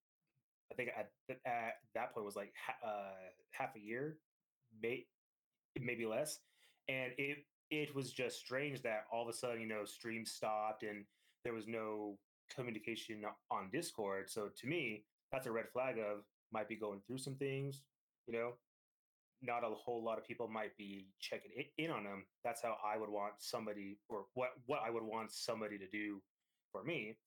I think at at that point was like ha- uh, half a year, may, maybe less, and it it was just strange that all of a sudden, you know, stream stopped and there was no communication on Discord. So to me, that's a red flag of might be going through some things, you know. Not a whole lot of people might be checking in on them. That's how I would want somebody, or what what I would want somebody to do for me.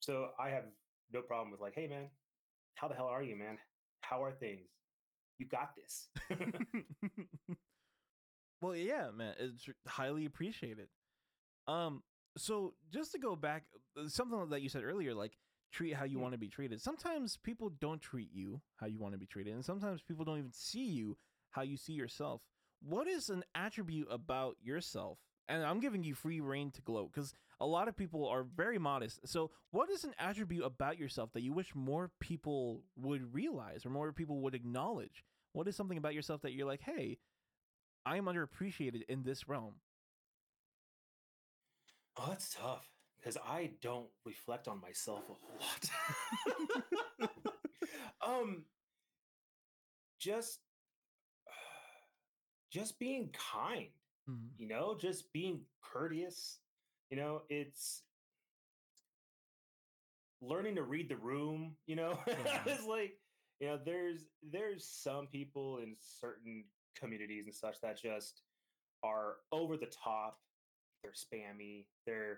So I have no problem with like, hey man, how the hell are you, man? How are things? You got this. [LAUGHS] Well, yeah, man, it's highly appreciated. Um, so just to go back, uh, something that you said earlier, like treat how you Mm. want to be treated. Sometimes people don't treat you how you want to be treated, and sometimes people don't even see you how you see yourself. What is an attribute about yourself? And I'm giving you free reign to gloat because a lot of people are very modest. So, what is an attribute about yourself that you wish more people would realize or more people would acknowledge? What is something about yourself that you're like, hey, I am underappreciated in this realm? Oh, that's tough because I don't reflect on myself a whole lot. [LAUGHS] [LAUGHS] um, just, just being kind. Mhm. You know, just being courteous. You know, it's learning to read the room. You know, [LAUGHS] Yeah. it's like you know, there's there's some people in certain communities and such that just are over the top they're spammy they're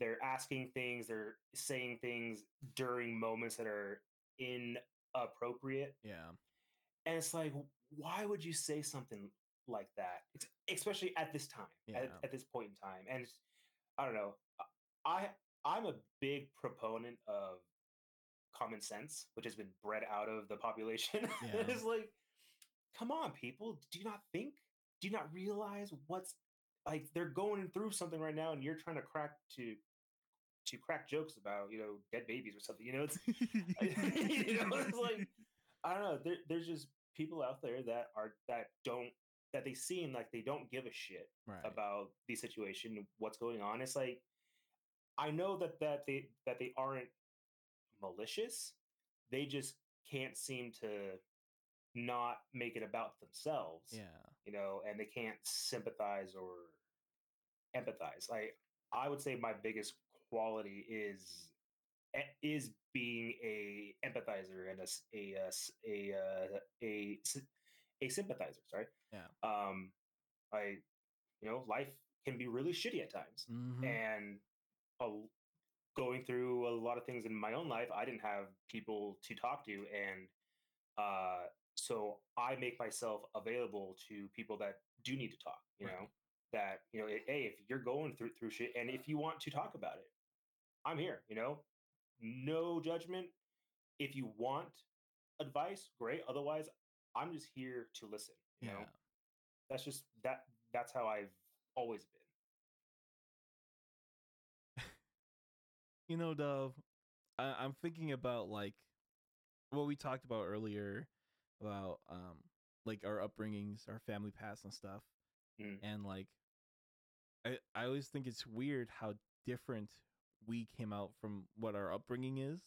they're asking things they're saying things during moments that are inappropriate Yeah. and it's like why would you say something like that especially at this time Yeah. at, at this point in time and i don't know i i'm a big proponent of common sense which has been bred out of the population [LAUGHS] Yeah. it's like come on people do you not think do you not realize what's like they're going through something right now and you're trying to crack to to crack jokes about you know dead babies or something you know it's [LAUGHS] you know, it's like [LAUGHS] I don't know. There, there's just people out there that are that don't that they seem like they don't give a shit right. about the situation, what's going on. It's like I know that that they that they aren't malicious. They just can't seem to not make it about themselves. yeah. You know, and they can't sympathize or empathize. Like I would say my biggest quality is e- is being a empathizer and a a a a, a s- a sympathizer. Sorry. Yeah. Um, I, you know, life can be really shitty at times, Mhm. and a, going through a lot of things in my own life, I didn't have people to talk to, and uh, so I make myself available to people that do need to talk. You Right. know, that you know, hey, if you're going through through shit, and if you want to talk about it, I'm here. You know, no judgment. If you want advice, great. Otherwise, I'm just here to listen. You know, Yeah. that's just that. That's how I've always been. You know, Dahv, I, I'm thinking about like what we talked about earlier about um like our upbringings, our family past and stuff. Mm. And like I I always think it's weird how different we came out from what our upbringing is.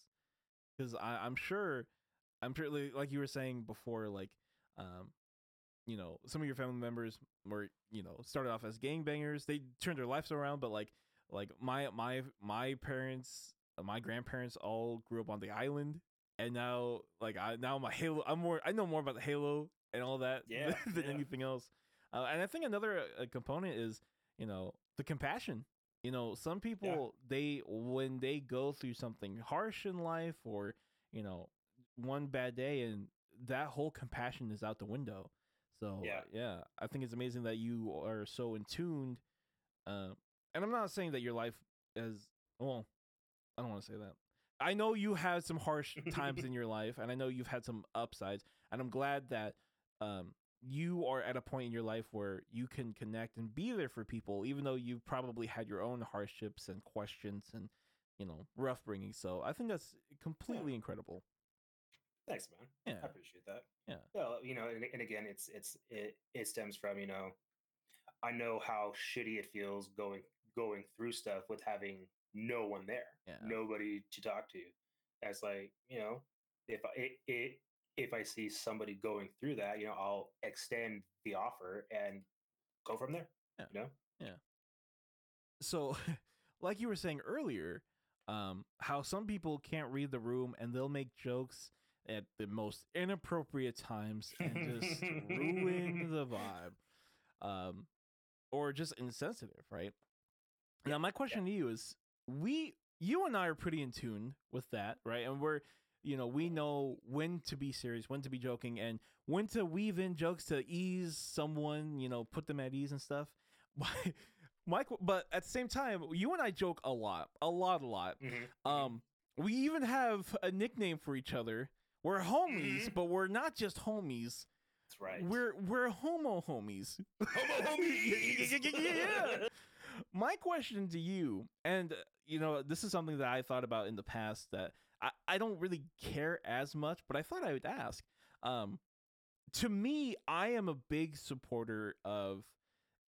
Cause I, I'm sure I'm sure like, you were saying before, like um you know, some of your family members were, you know, started off as gangbangers. They turned their lives around, but like like my my my parents, my grandparents all grew up on the island, and now like I now my Halo, I'm more I know more about the Halo and all that [LAUGHS] Yeah, than yeah. anything else. Uh, and I think another uh, component is you know the compassion. You know, some people they when they go through something harsh in life or you know one bad day and that whole compassion is out the window. So Yeah. yeah, I think it's amazing that you are so in tuned. Uh, and I'm not saying that your life is well. I don't want to say that. I know you had some harsh [LAUGHS] times in your life, and I know you've had some upsides, and I'm glad that um, you are at a point in your life where you can connect and be there for people, even though you've probably had your own hardships and questions and you know rough bringing. So I think that's completely incredible. Thanks, man. Yeah. I appreciate that. Yeah. Well, you know, and, and again, it's it's it it stems from you know, I know how shitty it feels going going through stuff with having no one there, Yeah. nobody to talk to. That's like you know, if I it, it if I see somebody going through that, you know, I'll extend the offer and go from there. Yeah. You know. Yeah. So [LAUGHS] like you were saying earlier um how some people can't read the room and they'll make jokes at the most inappropriate times and just ruin [LAUGHS] the vibe um or just insensitive right now my question to you is we you and i are pretty in tune with that right and we're you know, we know when to be serious, when to be joking, and when to weave in jokes to ease someone, you know, put them at ease and stuff. [LAUGHS] Mike, but at the same time, you and I joke a lot, a lot, a lot. Mhm. Um, we even have a nickname for each other. We're homies, Mhm. but we're not just homies. That's right. We're we're homo homies. Homo homies. [LAUGHS] yeah. My question to you, and uh, you know, this is something that I thought about in the past that I, I don't really care as much, but I thought I would ask. Um, to me, I am a big supporter of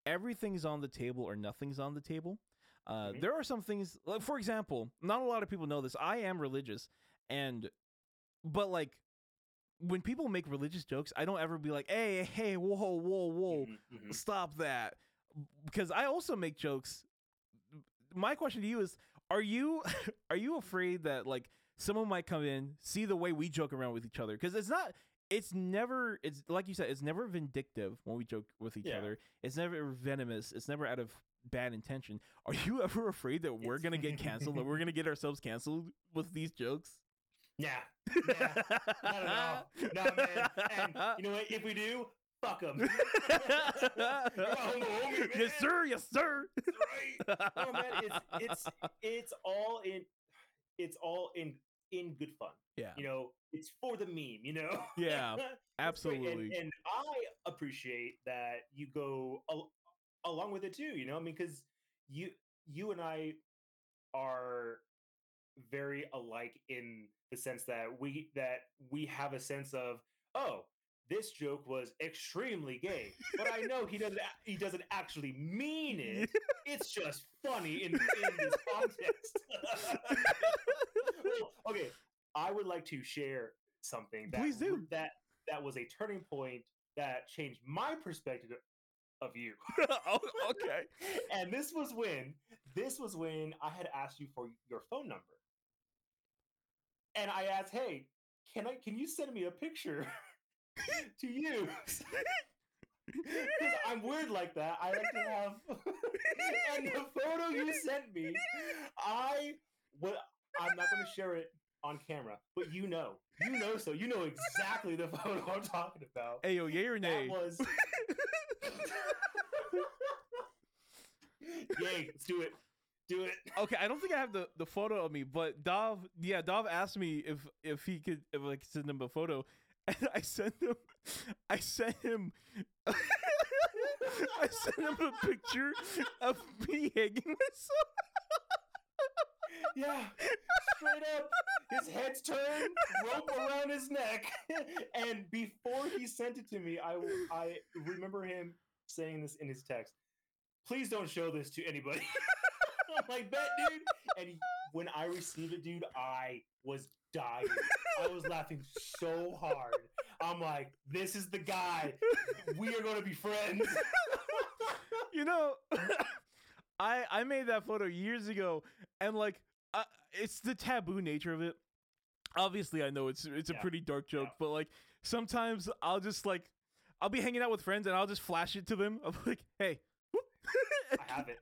everything's on the table or nothing's on the table. Uh, Mhm. There are some things, like for example, not a lot of people know this. I am religious, and but like when people make religious jokes, I don't ever be like, "Hey, hey, whoa, whoa, whoa." Mhm, mhm. stop that because i also make jokes my question to you is are you [LAUGHS] are you afraid that like someone might come in see the way we joke around with each other because it's not it's never it's like you said it's never vindictive when we joke with each Yeah. other it's never venomous it's never out of bad intention are you [LAUGHS] ever afraid that we're gonna get canceled that we're gonna get ourselves canceled with these jokes Nah, nah, not at all. No, man. And [LAUGHS] you know what? If we do, fuck them. [LAUGHS] yes sir yes sir right. No, man. It's it's it's all in. It's all in in good fun. yeah You know, it's for the meme. You know. [LAUGHS] Yeah, absolutely. And, and I appreciate that you go al- along with it too. You know, I mean, because you you and I are very alike in the sense that we that we have a sense of oh this joke was extremely gay but i know he doesn't he doesn't actually mean it. [LAUGHS] It's just funny in, in this context. [LAUGHS] Well, okay i would like to share something that Please do. that that was a turning point that changed my perspective of you. [LAUGHS] Oh, okay. And this was when this was when I had asked you for your phone number. And I asked, "Hey, can I can you send me a picture to you?" [LAUGHS] Because I'm weird like that. I like to have [LAUGHS] and the photo you sent me, I what I'm not gonna share it on camera, but you know. You know so you know exactly the [LAUGHS] photo I'm talking about. Hey, yo, yay or nay? That was Yay, let's do it. Do it. Okay, I don't think I have the, the photo of me, but Dahv, yeah, Dahv asked me if if he could if I could send him a photo, and I sent him, I sent him, [LAUGHS] I sent him a picture of me hanging myself. Yeah. Straight up. His head's turned, rope around his neck. [LAUGHS] And before he sent it to me, I I remember him saying this in his text. Please don't show this to anybody. [LAUGHS] I'm [LAUGHS] like, bet, dude. And he- when I received it, dude, I was dying. I was laughing so hard. I'm like, this is the guy. We are going to be friends. [LAUGHS] You know, [LAUGHS] I I made that photo years ago, and like, uh, it's the taboo nature of it. Obviously, I know it's it's a Yeah. pretty dark joke, Yeah. but like sometimes I'll just like I'll be hanging out with friends and I'll just flash it to them. I'm like, hey. I have it.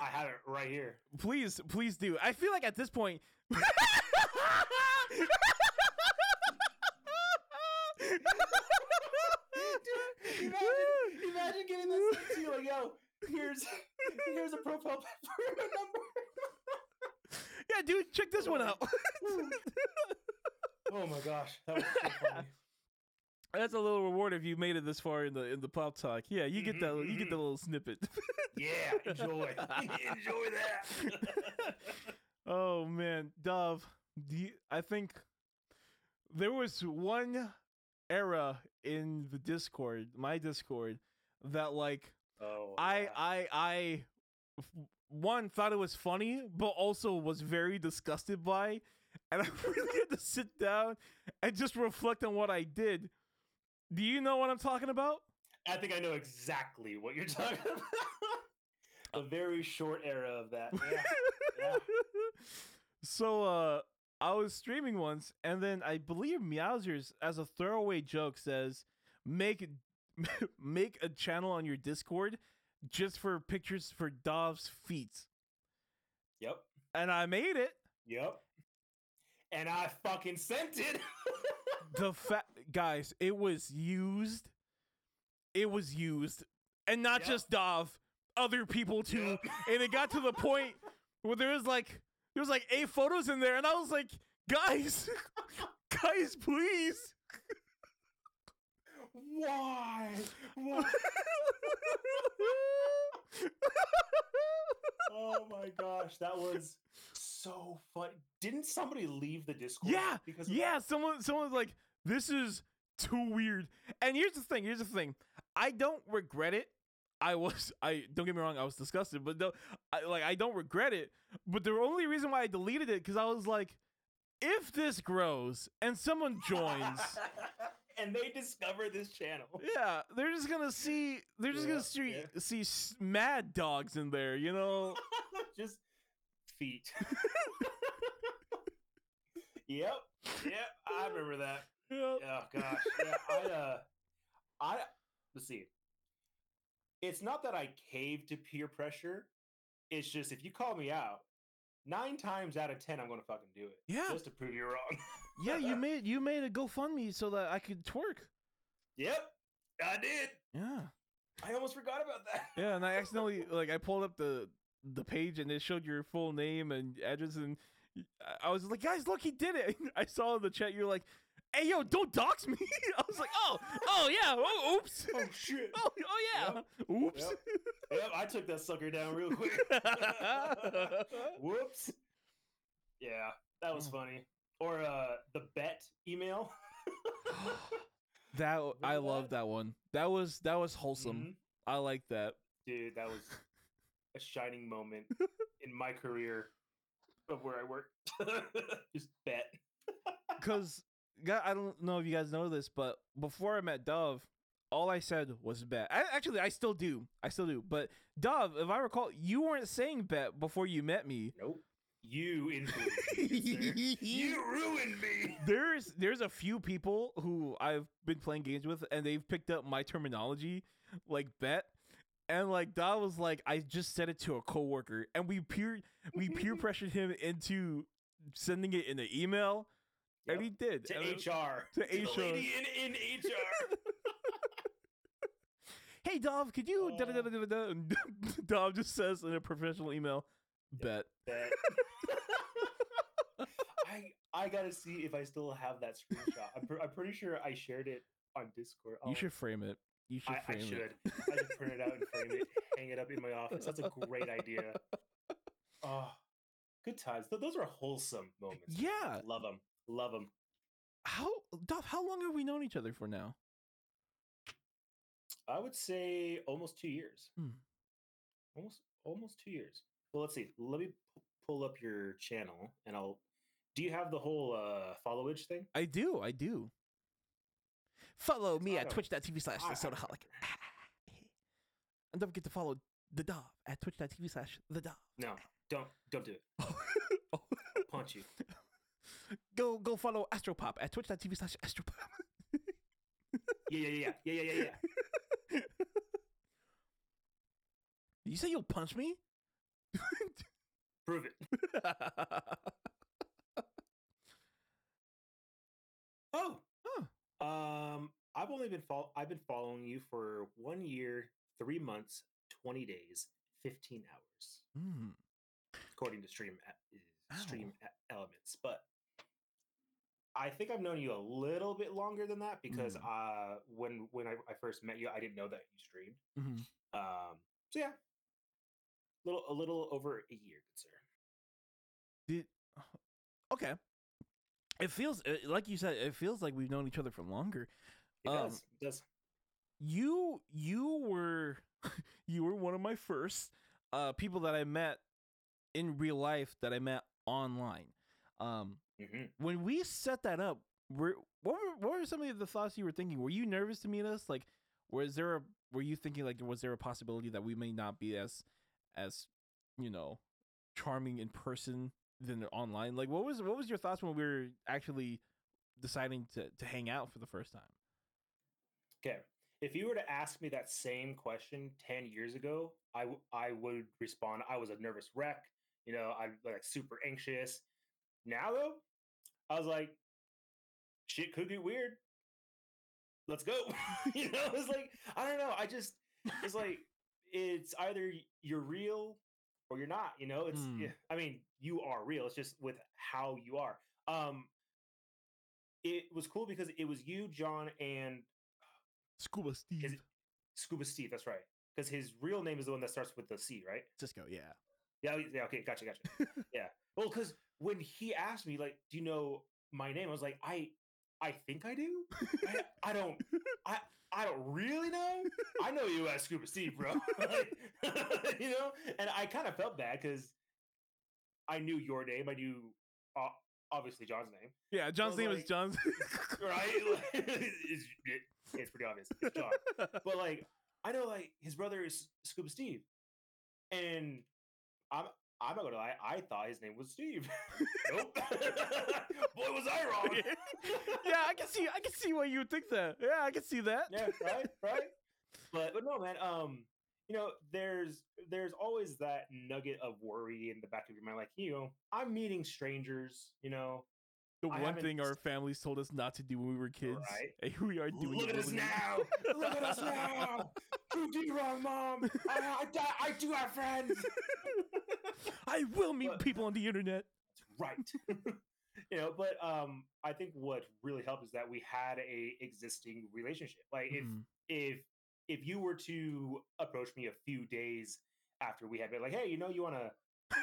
I have it right here. please, please do. I feel like at this point. Dude, [LAUGHS] imagine, imagine getting this to you like, yo, here's here's a profile picture number. yeah, dude, check this one out. [LAUGHS] Oh my gosh, that was so funny. [LAUGHS] That's a little reward if you made it this far in the in the pop talk. Yeah, you get mm-hmm, that you get the mm-hmm. little snippet. [LAUGHS] Yeah, enjoy, [LAUGHS] enjoy that. [LAUGHS] oh man, Dahv, do you, I think there was one era in the Discord, my Discord, that like Oh, I yeah. I I f- one thought it was funny, but also was very disgusted by, and I really had to sit down and just reflect on what I did. Do you know what I'm talking about? I think I know exactly what you're talking [LAUGHS] about. A very short era of that. [LAUGHS] Yeah, yeah. so uh I was streaming once and then I believe Meowsers as a throwaway joke says make [LAUGHS] make a channel on your Discord just for pictures for Dahv's feet. Yep. And I made it. Yep. and I fucking sent it. the fact, guys, it was used. It was used, and not Yep. just Dahv, other people too. And it got to the point where there was like there was like eight photos in there, and I was like, guys, [LAUGHS] guys, please. Why? Why? oh my gosh, that was so fun. Didn't somebody leave the Discord? yeah, because yeah. that? Someone, someone's like, this is too weird. And here's the thing. Here's the thing. I don't regret it. I was, [LAUGHS] I don't get me wrong. I was disgusted, but no, I, like I don't regret it. But the only reason why I deleted it because I was like, if this grows and someone joins, [LAUGHS] and they discover this channel. yeah, they're just gonna see, they're just Yeah, gonna see yeah. see mad dogs in there. You know. [LAUGHS] Just feet. yep. Yep. I remember that. Oh gosh. Yeah, I uh I let's see. It's not that I cave to peer pressure. It's just if you call me out, nine times out of ten I'm gonna fucking do it. Yeah. Just to prove you wrong. [LAUGHS] Yeah, you made you made a GoFundMe so that I could twerk. yep. I did. Yeah. I almost forgot about that. Yeah, and I accidentally [LAUGHS] like I pulled up the the page and it showed your full name and address and I- I was like, guys, look, he did it. [LAUGHS] I saw in the chat you're like, hey yo, don't dox me. [LAUGHS] I was like, oh, oh yeah, oh oops. [LAUGHS] Oh shit. [LAUGHS] Oh, oh yeah. Oops. Yep. Yep, I took that sucker down real quick. Whoops. Yeah, that was Oh. funny. Or uh the bet email. [GASPS] that I love that one. That was that was wholesome. Mhm. I like that. Dude, that was a shining moment in my career of where I work. Just bet. Cause God, I don't know if you guys know this, but before I met Dahv, all I said was bet. I, actually, I still do. I still do. But Dahv, if I recall, you weren't saying bet before you met me. Nope. You influenced me. [LAUGHS] you ruined me. There's there's a few people who I've been playing games with, and they've picked up my terminology, like bet. And like Dahv was like, I just said it to a coworker, and we peer we peer [LAUGHS] pressured him into sending it in an email, Yep. and he did. To And HR. to the HR. lady in, in HR. [LAUGHS] hey Dahv, could you Uh. And Dahv just says in a professional email, bet. bet. [LAUGHS] I I gotta see if I still have that screenshot. I'm, pr- I'm pretty sure I shared it on Discord. You Oh, should frame it. You should I, I should. I should print it out and frame it, hang it up in my office. That's a great idea. [LAUGHS] Oh, good times. Th- Those are wholesome moments. Yeah. Love them. Love them. How Dahv? How long have we known each other for now? I would say almost two years. Hmm. Almost almost two years. Well, let's see. Let me pu- pull up your channel, and I'll. Do you have the whole uh followage thing? I do. I do. Follow me at twitch.tv slash the sodaholic. [LAUGHS] And don't forget to follow the Dahv at twitch.tv slash the Dahv. No, don't don't do it. [LAUGHS] I'll punch you. [LAUGHS] go go follow Astropop at twitch.tv slash Astropop. Yeah, yeah, yeah, yeah, yeah, yeah, yeah. [LAUGHS] you say you'll punch me? [LAUGHS] Prove it. [LAUGHS] Oh, Huh. um, I've only been fol- I've been following you for one year, three months, twenty days, fifteen hours, Hmm. according to Stream e- Stream. E- Elements. But I think I've known you a little bit longer than that because Mm. uh, when when I, I first met you, I didn't know that you streamed. Mhm. Um, so yeah, little a little over a year, good sir. Did [SIGHS] okay. It feels uh, like you said. It feels like we've known each other for longer. It Um, does. It does. You you were [LAUGHS] you were one of my first uh people that I met in real life that I met online. Um, hmm when we set that up, were what were what were some of the thoughts you were thinking? Were you nervous to meet us? Like, was there a were you thinking like was there a possibility that we may not be as as you know charming in person than online? Like, what was what was your thoughts when we were actually deciding to to hang out for the first time? Okay. If you were to ask me that same question 10 years ago, I, w- I would respond, I was a nervous wreck. You know, I'm like super anxious. Now, though, I was like, shit could get weird. Let's go. [LAUGHS] you know, it's like I don't know. I just it's like [LAUGHS] it's either you're real or you're not. You know, it's yeah, I mean you are real. It's just with how you are. Um, it was cool because it was you, John, and Scuba Steve. Scuba Steve. That's right. Because his real name is the one that starts with the C, right? Cisco, yeah. Yeah, yeah, okay, gotcha, gotcha. [LAUGHS] yeah. Well, because when he asked me, like, do you know my name? I was like, I I think I do. I, I don't [LAUGHS] I I don't really know. I know you as Scuba Steve, bro. [LAUGHS] Like, [LAUGHS] you know? And I kind of felt bad because I knew your name. I knew uh, obviously John's name. Yeah, John's name is John's. Right? Like, it's, it- it's pretty obvious. It's John. but like I know like his brother is Scuba Steve, and I'm I'm not gonna lie, I thought his name was Steve. [LAUGHS] nope. [LAUGHS] Boy, was I wrong. [LAUGHS] yeah, I can see I can see why you would think that. Yeah, I can see that. yeah, right, right. But but no, man. Um, you know, there's there's always that nugget of worry in the back of your mind, like you know, I'm meeting strangers. You know, The I one thing our families told us not to do when we were kids. Right. And [LAUGHS] we are doing look it at us now. Look at us now. Prove me wrong, mom. I, I, I do have friends. I will meet But- people on the internet. right [LAUGHS] you know but um i think what really helped is that we had a existing relationship like if Mhm. if if you were to approach me a few days after we had been like hey you know you want to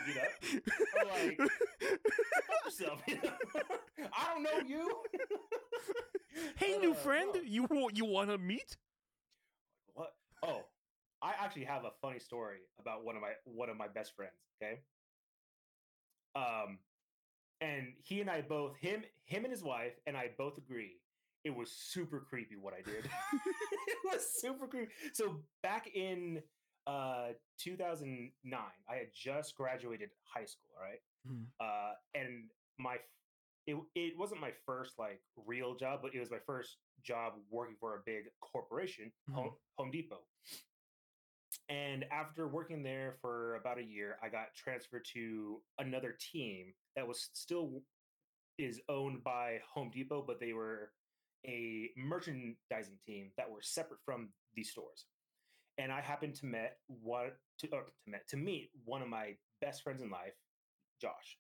meet up like fuck yourself you know? [LAUGHS] i don't know you hey, new Uh, friend, no. you you want to meet? what oh i actually have a funny story about one of my one of my best friends okay um and he and i both him him and his wife and i both agree it was super creepy what i did [LAUGHS] it was super creepy so back in uh 2009 i had just graduated high school all right? Mhm. uh and my it, it wasn't my first like real job but it was my first job working for a big corporation home, home depot. And after working there for about a year i got transferred to another team that was still is owned by home depot but they were a merchandising team that were separate from these stores and i happened to met what to, or to met to meet one of my best friends in life josh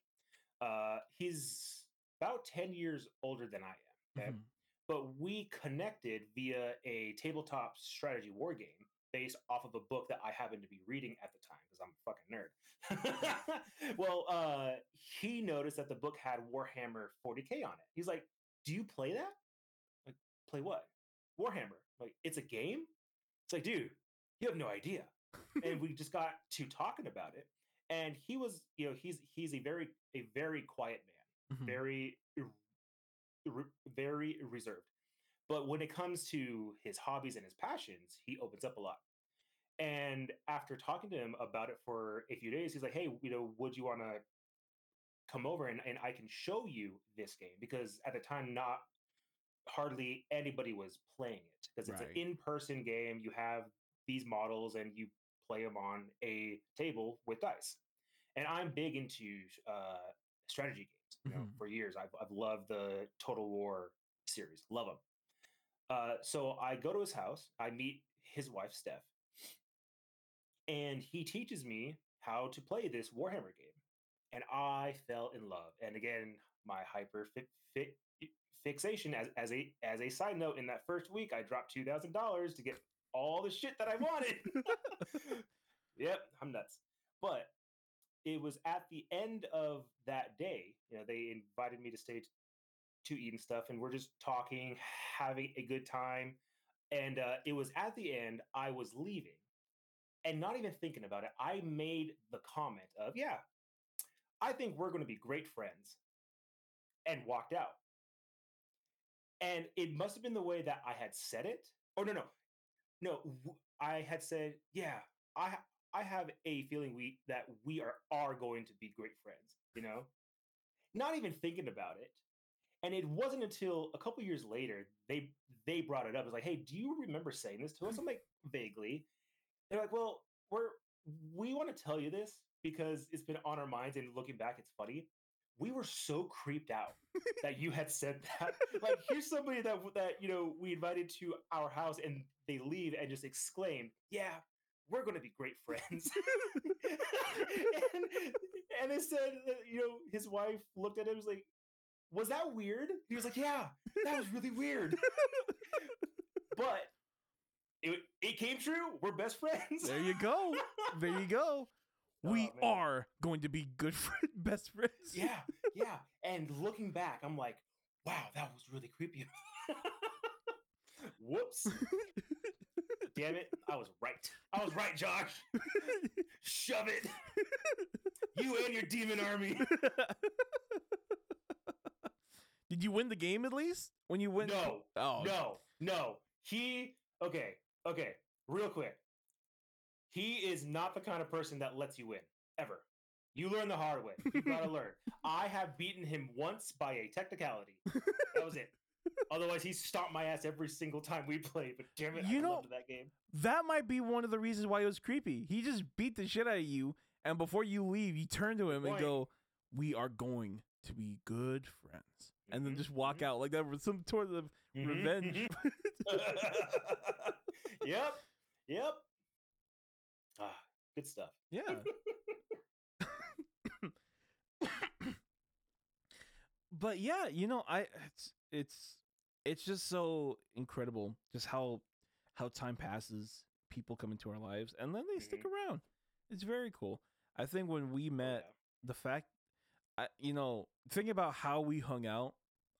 uh he's about 10 years older than i am okay Mhm. but we connected via a tabletop strategy war game based off of a book that I happened to be reading at the time because I'm a fucking nerd. [LAUGHS] well, uh, he noticed that the book had Warhammer 40k on it. He's like, "Do you play that? Like, play what? Warhammer? Like, it's a game? It's like, dude, you have no idea." and [LAUGHS] we just got to talking about it, and he was, you know, he's he's a very a very quiet man Mhm. very very reserved but when it comes to his hobbies and his passions he opens up a lot and after talking to him about it for a few days he's like hey you know would you want to come over and, and i can show you this game because at the time not hardly anybody was playing it because it's Right. an in-person game you have these models and you play them on a table with dice. And i'm big into uh, strategy games you know Mhm. for years. I've, I've loved the total war series love them uh, so i go to his house i meet his wife steph. And he teaches me how to play this warhammer game. And i fell in love. And again my hyper fit, fit fixation as, as a as a side note in that first week i dropped $2000 to get all the shit that i wanted. [LAUGHS] Yep i'm nuts. But it was at the end of that day you know they invited me to stay t- to eat and stuff and we're just talking having a good time. And uh, it was at the end i was leaving and not even thinking about it. I made the comment of yeah i think we're going to be great friends and walked out. And it must have been the way that i had said it. Oh no no no i had said yeah i i have a feeling we that we are are going to be great friends you know? Not even thinking about it and it wasn't until a couple years later they they brought it up it's like hey do you remember saying this to us? I'm like vaguely. They're like well we're we want to tell you this because it's been on our minds and looking back it's funny we were so creeped out [LAUGHS] that you had said that. Like, here's somebody that that you know we invited to our house, and they leave and just exclaim, "Yeah, we're going to be great friends." [LAUGHS] and, and it said, that, you know, his wife looked at him, and was like, "Was that weird?" He was like, "Yeah, that was really weird." but it, it came true. We're best friends. There you go. There you go. Oh, we Oh, are going to be good [LAUGHS] friend, best friends. yeah, yeah. [LAUGHS] And looking back, I'm like, wow, that was really creepy. [LAUGHS] Whoops. Damn it. I was right. I was right, Josh. Shove it. You and your demon army. Did you win the game at least when you win? No, Oh no, no. He, okay, okay, real quick. He is not the kind of person that lets you win, ever. You learn the hard way. You gotta [LAUGHS] learn. I have beaten him once by a technicality. That was it. [LAUGHS] Otherwise, he stomped my ass every single time we played. But damn it, You I know- loved that game. That might be one of the reasons why it was creepy. He just beat the shit out of you, and before you leave, you turn to him and go, "We are going to be good friends," and then Mhm, just walk mhm. out like that with some sort of Mhm, revenge. [LAUGHS] mhm. yep, yep. Ah, good stuff. yeah. [LAUGHS] but yeah, you know, I it's it's it's just so incredible just how how time passes, people come into our lives and then they stick around. It's very cool. I think when we met Yeah. the fact I you know, thinking about how we hung out,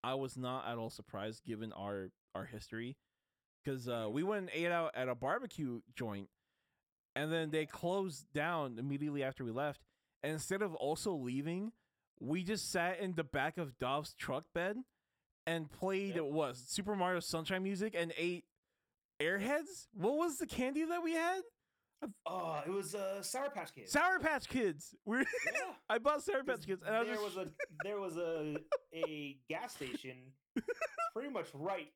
I was not at all surprised given our our history cuz uh we went and ate out at a barbecue joint and then they closed down immediately after we left and instead of also leaving, we just sat in the back of Dahv's truck bed and played Yep. what was Super Mario Sunshine music and ate Airheads. What was the candy that we had? Oh, it was uh, Sour Patch Kids. Sour Patch Kids. [LAUGHS] We're yeah. I bought Sour Patch Kids, and I was there just, was a there was a [LAUGHS] a gas station pretty much right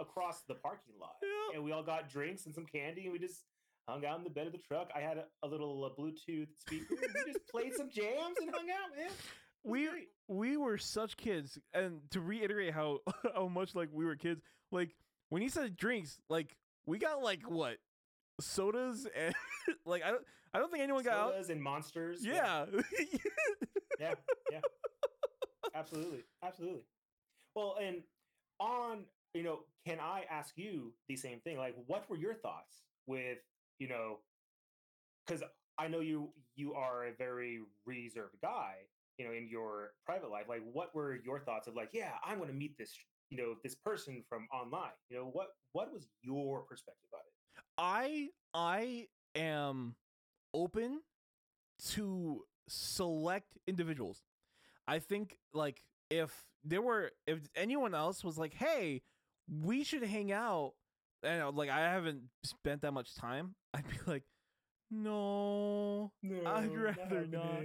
across the parking lot, [LAUGHS] Yeah. and we all got drinks and some candy, and we just hung out in the bed of the truck. I had a, a little uh, Bluetooth speaker. and we just played some jams and hung out, man. We great. we were such kids. And to reiterate how [LAUGHS] how much like we were kids, like when he said drinks, like we got like what sodas and [LAUGHS] like I don't I don't think anyone got sodas and monsters. Yeah. yeah, [LAUGHS] yeah. absolutely, absolutely. Well, and on you know, can I ask you the same thing? Like, what were your thoughts with you know? Because I know you you are a very reserved guy, you know, in your private life. Like, what were your thoughts of like, yeah, I'm going to meet this you know this person from online. You know, what what was your perspective on it? I I am open to select individuals. I think like if there were if anyone else was like, "Hey, we should hang out," and uh, like I haven't spent that much time, [LAUGHS] I'd be like, "No." No, I'd rather not.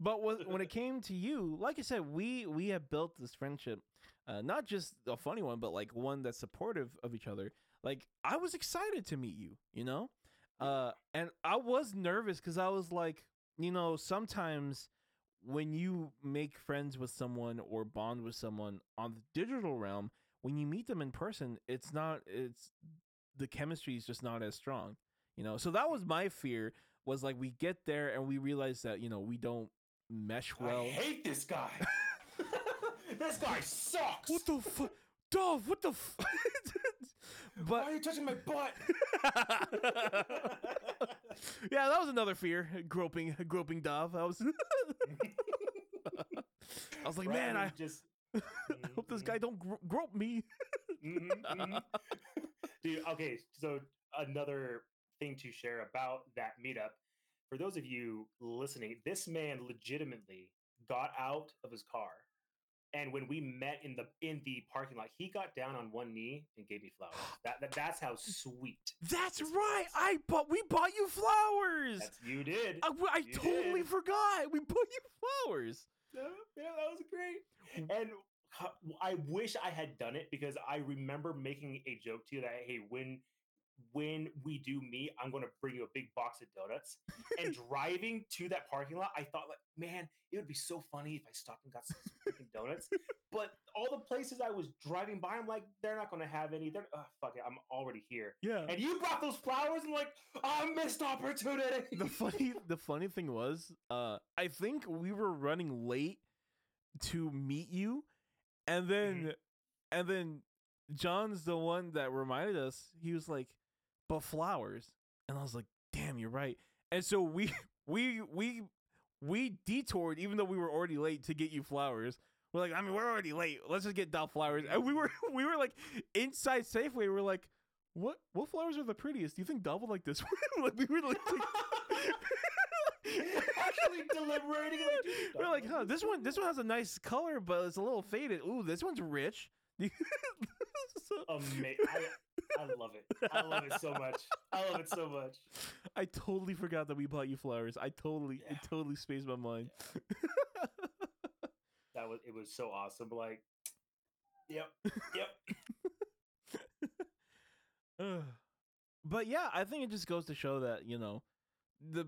But when when it [LAUGHS] came to you, like I said, we we have built this friendship, uh, not just a funny one, but like one that's supportive of each other. Like I was excited to meet you, you know, uh, and I was nervous because I was like, you know, sometimes when you make friends with someone or bond with someone on the digital realm, when you meet them in person, it's not it's the chemistry is just not as strong, you know. So that was mm. my fear was like we get there and we realize that you know we don't mesh well. I hate this guy. [LAUGHS] [LAUGHS] this guy sucks. What the fuck? Dahv, what the f- [LAUGHS] Why But are you touching my butt? yeah, that was another fear. Groping groping Dahv. I was I was like, man, I, just hope this guy don't gro- grope me. [LAUGHS] Mhm, mhm. Dude, okay, so another thing to share about that meetup. For those of you listening, this man legitimately got out of his car. And when we met in the in the parking lot, he got down on one knee and gave me flowers. [GASPS] That, that that's how sweet. That's right. I bought we bought you flowers. That's you did. I, I you totally did. forgot. We bought you flowers. Yeah, yeah, that was great. And I wish I had done it because I remember making a joke to you that hey, when when we do meet, I'm going to bring you a big box of donuts. and [LAUGHS] driving to that parking lot, I thought, like, man, it would be so funny if I stopped and got some freaking donuts. But all the places I was driving by, I'm like, they're not going to have any. They're, oh, fuck it, I'm already here. Yeah. And you brought those flowers, and like, oh, missed opportunity. the funny [LAUGHS] the funny thing was, uh, I think we were running late to meet you, and then mm-hmm. and then John's the one that reminded us. He was like, "But flowers," and I was like, "Damn, you're right." And so we [LAUGHS] we we we detoured, even though we were already late, to get you flowers. We're like, I mean, we're already late. Let's just get Dahv flowers. And we were [LAUGHS] we were like inside Safeway. We were like, what what flowers are the prettiest? Do you think Dahv would like this [LAUGHS] one? like we were like. Actually deliberating. Like, dude, [LAUGHS] We're like, huh, this one this one has a nice color, but it's a little faded. Ooh, this one's rich. [LAUGHS] So- Ama- I, I love it. I love it so much. I love it so much. [LAUGHS] I totally forgot that we bought you flowers. I totally Yeah. it totally spaced my mind. That was it was so awesome. Like, yep, yep. [SIGHS] But yeah, I think it just goes to show that you know the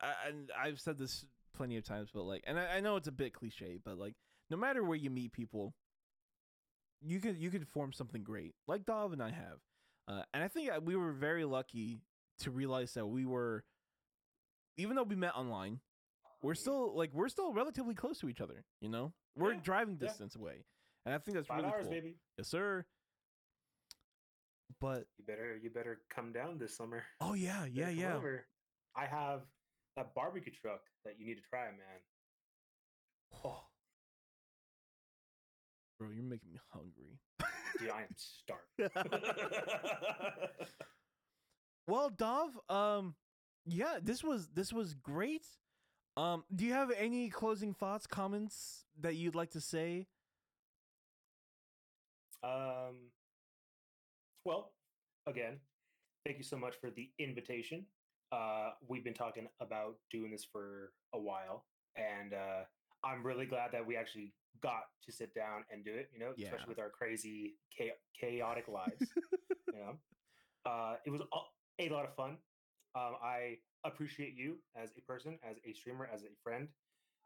I- and I've said this plenty of times, but like, and I, I know it's a bit cliche, but like, no matter where you meet people, you could you could form something great, like Dahv and I have, uh, and I think we were very lucky to realize that we were, even though we met online, we're still like we're still relatively close to each other. You know, we're Yeah, driving yeah. distance away, and I think that's Five really hours, cool. baby. Yes, sir. But You better you better come down this summer. oh yeah, [LAUGHS] yeah, yeah. over. I have that barbecue truck that you need to try, man. Oh, Bro, you're making me hungry. dude, I am starving. [LAUGHS] well, Dahv, um, yeah, this was this was great. Um, do you have any closing thoughts, comments that you'd like to say? Um, well, again, thank you so much for the invitation. Uh, we've been talking about doing this for a while, and uh, I'm really glad that we actually got to sit down and do it. You know, Yeah. especially with our crazy, cha- chaotic lives. [LAUGHS] you know, uh, it was a- a lot of fun. Um, I appreciate you as a person, as a streamer, as a friend.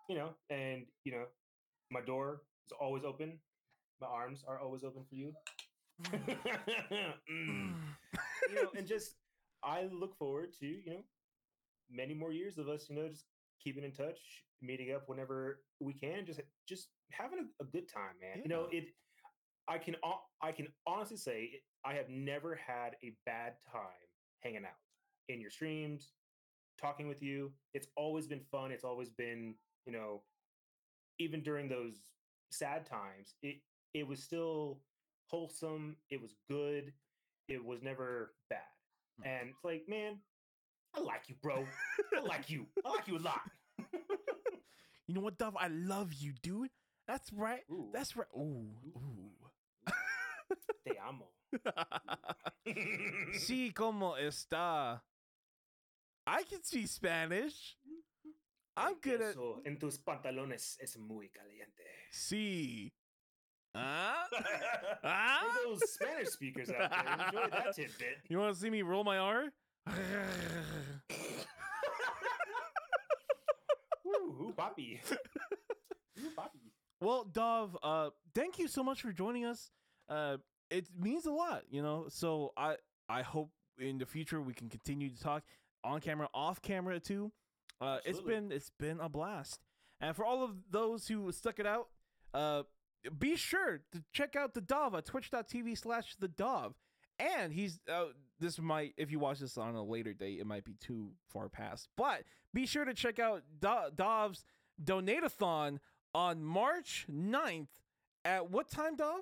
You know, and you know, my door is always open. My arms are always open for you. [LAUGHS] [LAUGHS] Mm. [SIGHS] you know, and just I look forward to you know many more years of us, you know, just keeping in touch, meeting up whenever we can, just just having a, a good time, man. You know, it. I can I can honestly say I have never had a bad time hanging out in your streams, talking with you. It's always been fun. It's always been you know, even during those sad times, it it was still wholesome. It was good. It was never bad. And it's like, man, I like you, bro. I like you. I like you a lot. [LAUGHS] You know what, Dahv? I love you, dude. That's right. Ooh, That's right. Ooh, ooh. te [LAUGHS] amo. [LAUGHS] sí, como está? I can speak Spanish. I'm good at en tus pantalones es muy caliente. sí. Ah? For Ah? those Spanish speakers out there, enjoy that [LAUGHS] tidbit. You want to see me roll my R? Woo, [LAUGHS] ooh, papi. Ooh, papi. [LAUGHS] well, Dahv, uh, thank you so much for joining us. Uh, it means a lot, you know. So I I hope in the future we can continue to talk on camera, off camera too. Uh, it's been it's been a blast, and for all of those who stuck it out, uh, be sure to check out the Dahv at twitch.tv slash the Dahv. And he's uh, this might if you watch this on a later date, it might be too far past. But be sure to check out Do- Dahv's Donatathon on March 9th at what time, Dahv?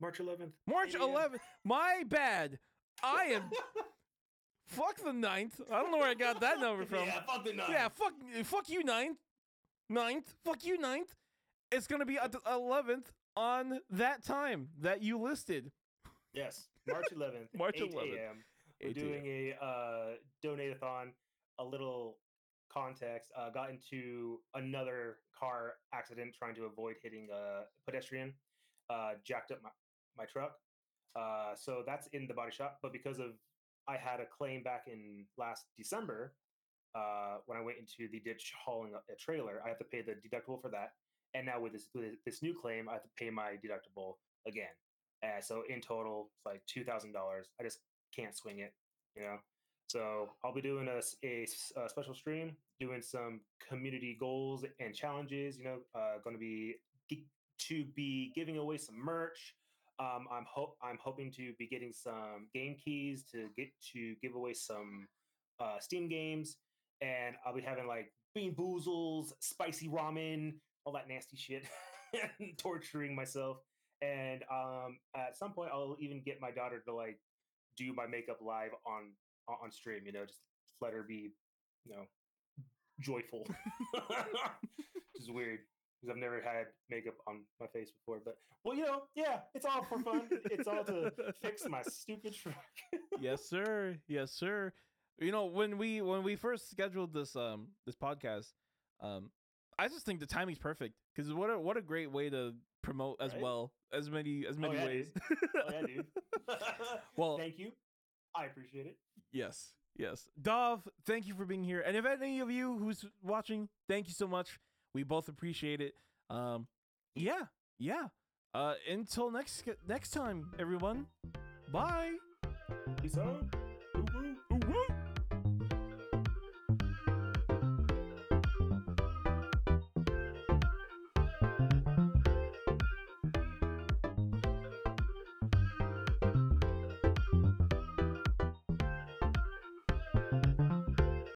March 11th. March 11th. My bad. I am [LAUGHS] fuck the 9th. I don't know where I got that number from. Yeah, fuck the nine. Yeah, fuck, fuck you, ninth, ninth, fuck you, ninth. It's gonna be at the eleventh on that time that you listed. Yes, March 11th, [LAUGHS] March 8 11th, a.m. We're 8 doing a uh, donate-a-thon. A little context: uh, got into another car accident trying to avoid hitting a pedestrian. Uh, jacked up my my truck. Uh, so that's in the body shop. But because of I had a claim back in last December uh, when I went into the ditch hauling a, a trailer, I have to pay the deductible for that. And now with this with this new claim, I have to pay my deductible again. Uh, so in total, it's like two thousand dollars. I just can't swing it, you know. So I'll be doing a, a, a special stream, doing some community goals and challenges. You know, uh, going to be to be giving away some merch. Um, I'm hope I'm hoping to be getting some game keys to get to give away some uh, Steam games, and I'll be having like bean boozles, spicy ramen, all that nasty shit, [LAUGHS] and torturing myself. And um, at some point, I'll even get my daughter to like do my makeup live on on stream. You know, just let her be, you know, joyful. [LAUGHS] [LAUGHS] Which is weird because I've never had makeup on my face before. But well, you know, yeah, it's all for fun. it's all to fix my stupid truck. yes, sir. Yes, sir. You know, when we when we first scheduled this um this podcast, um, I just think the timing's perfect because what a what a great way to promote as right? well as many as oh, many oh, yeah, ways. oh yeah, dude. [LAUGHS] [LAUGHS] well, thank you. I appreciate it. Yes, yes. Dahv, thank you for being here. And if any of you who's watching, thank you so much. We both appreciate it. Um, yeah, yeah. Uh, until next next time, everyone. Bye. Peace out.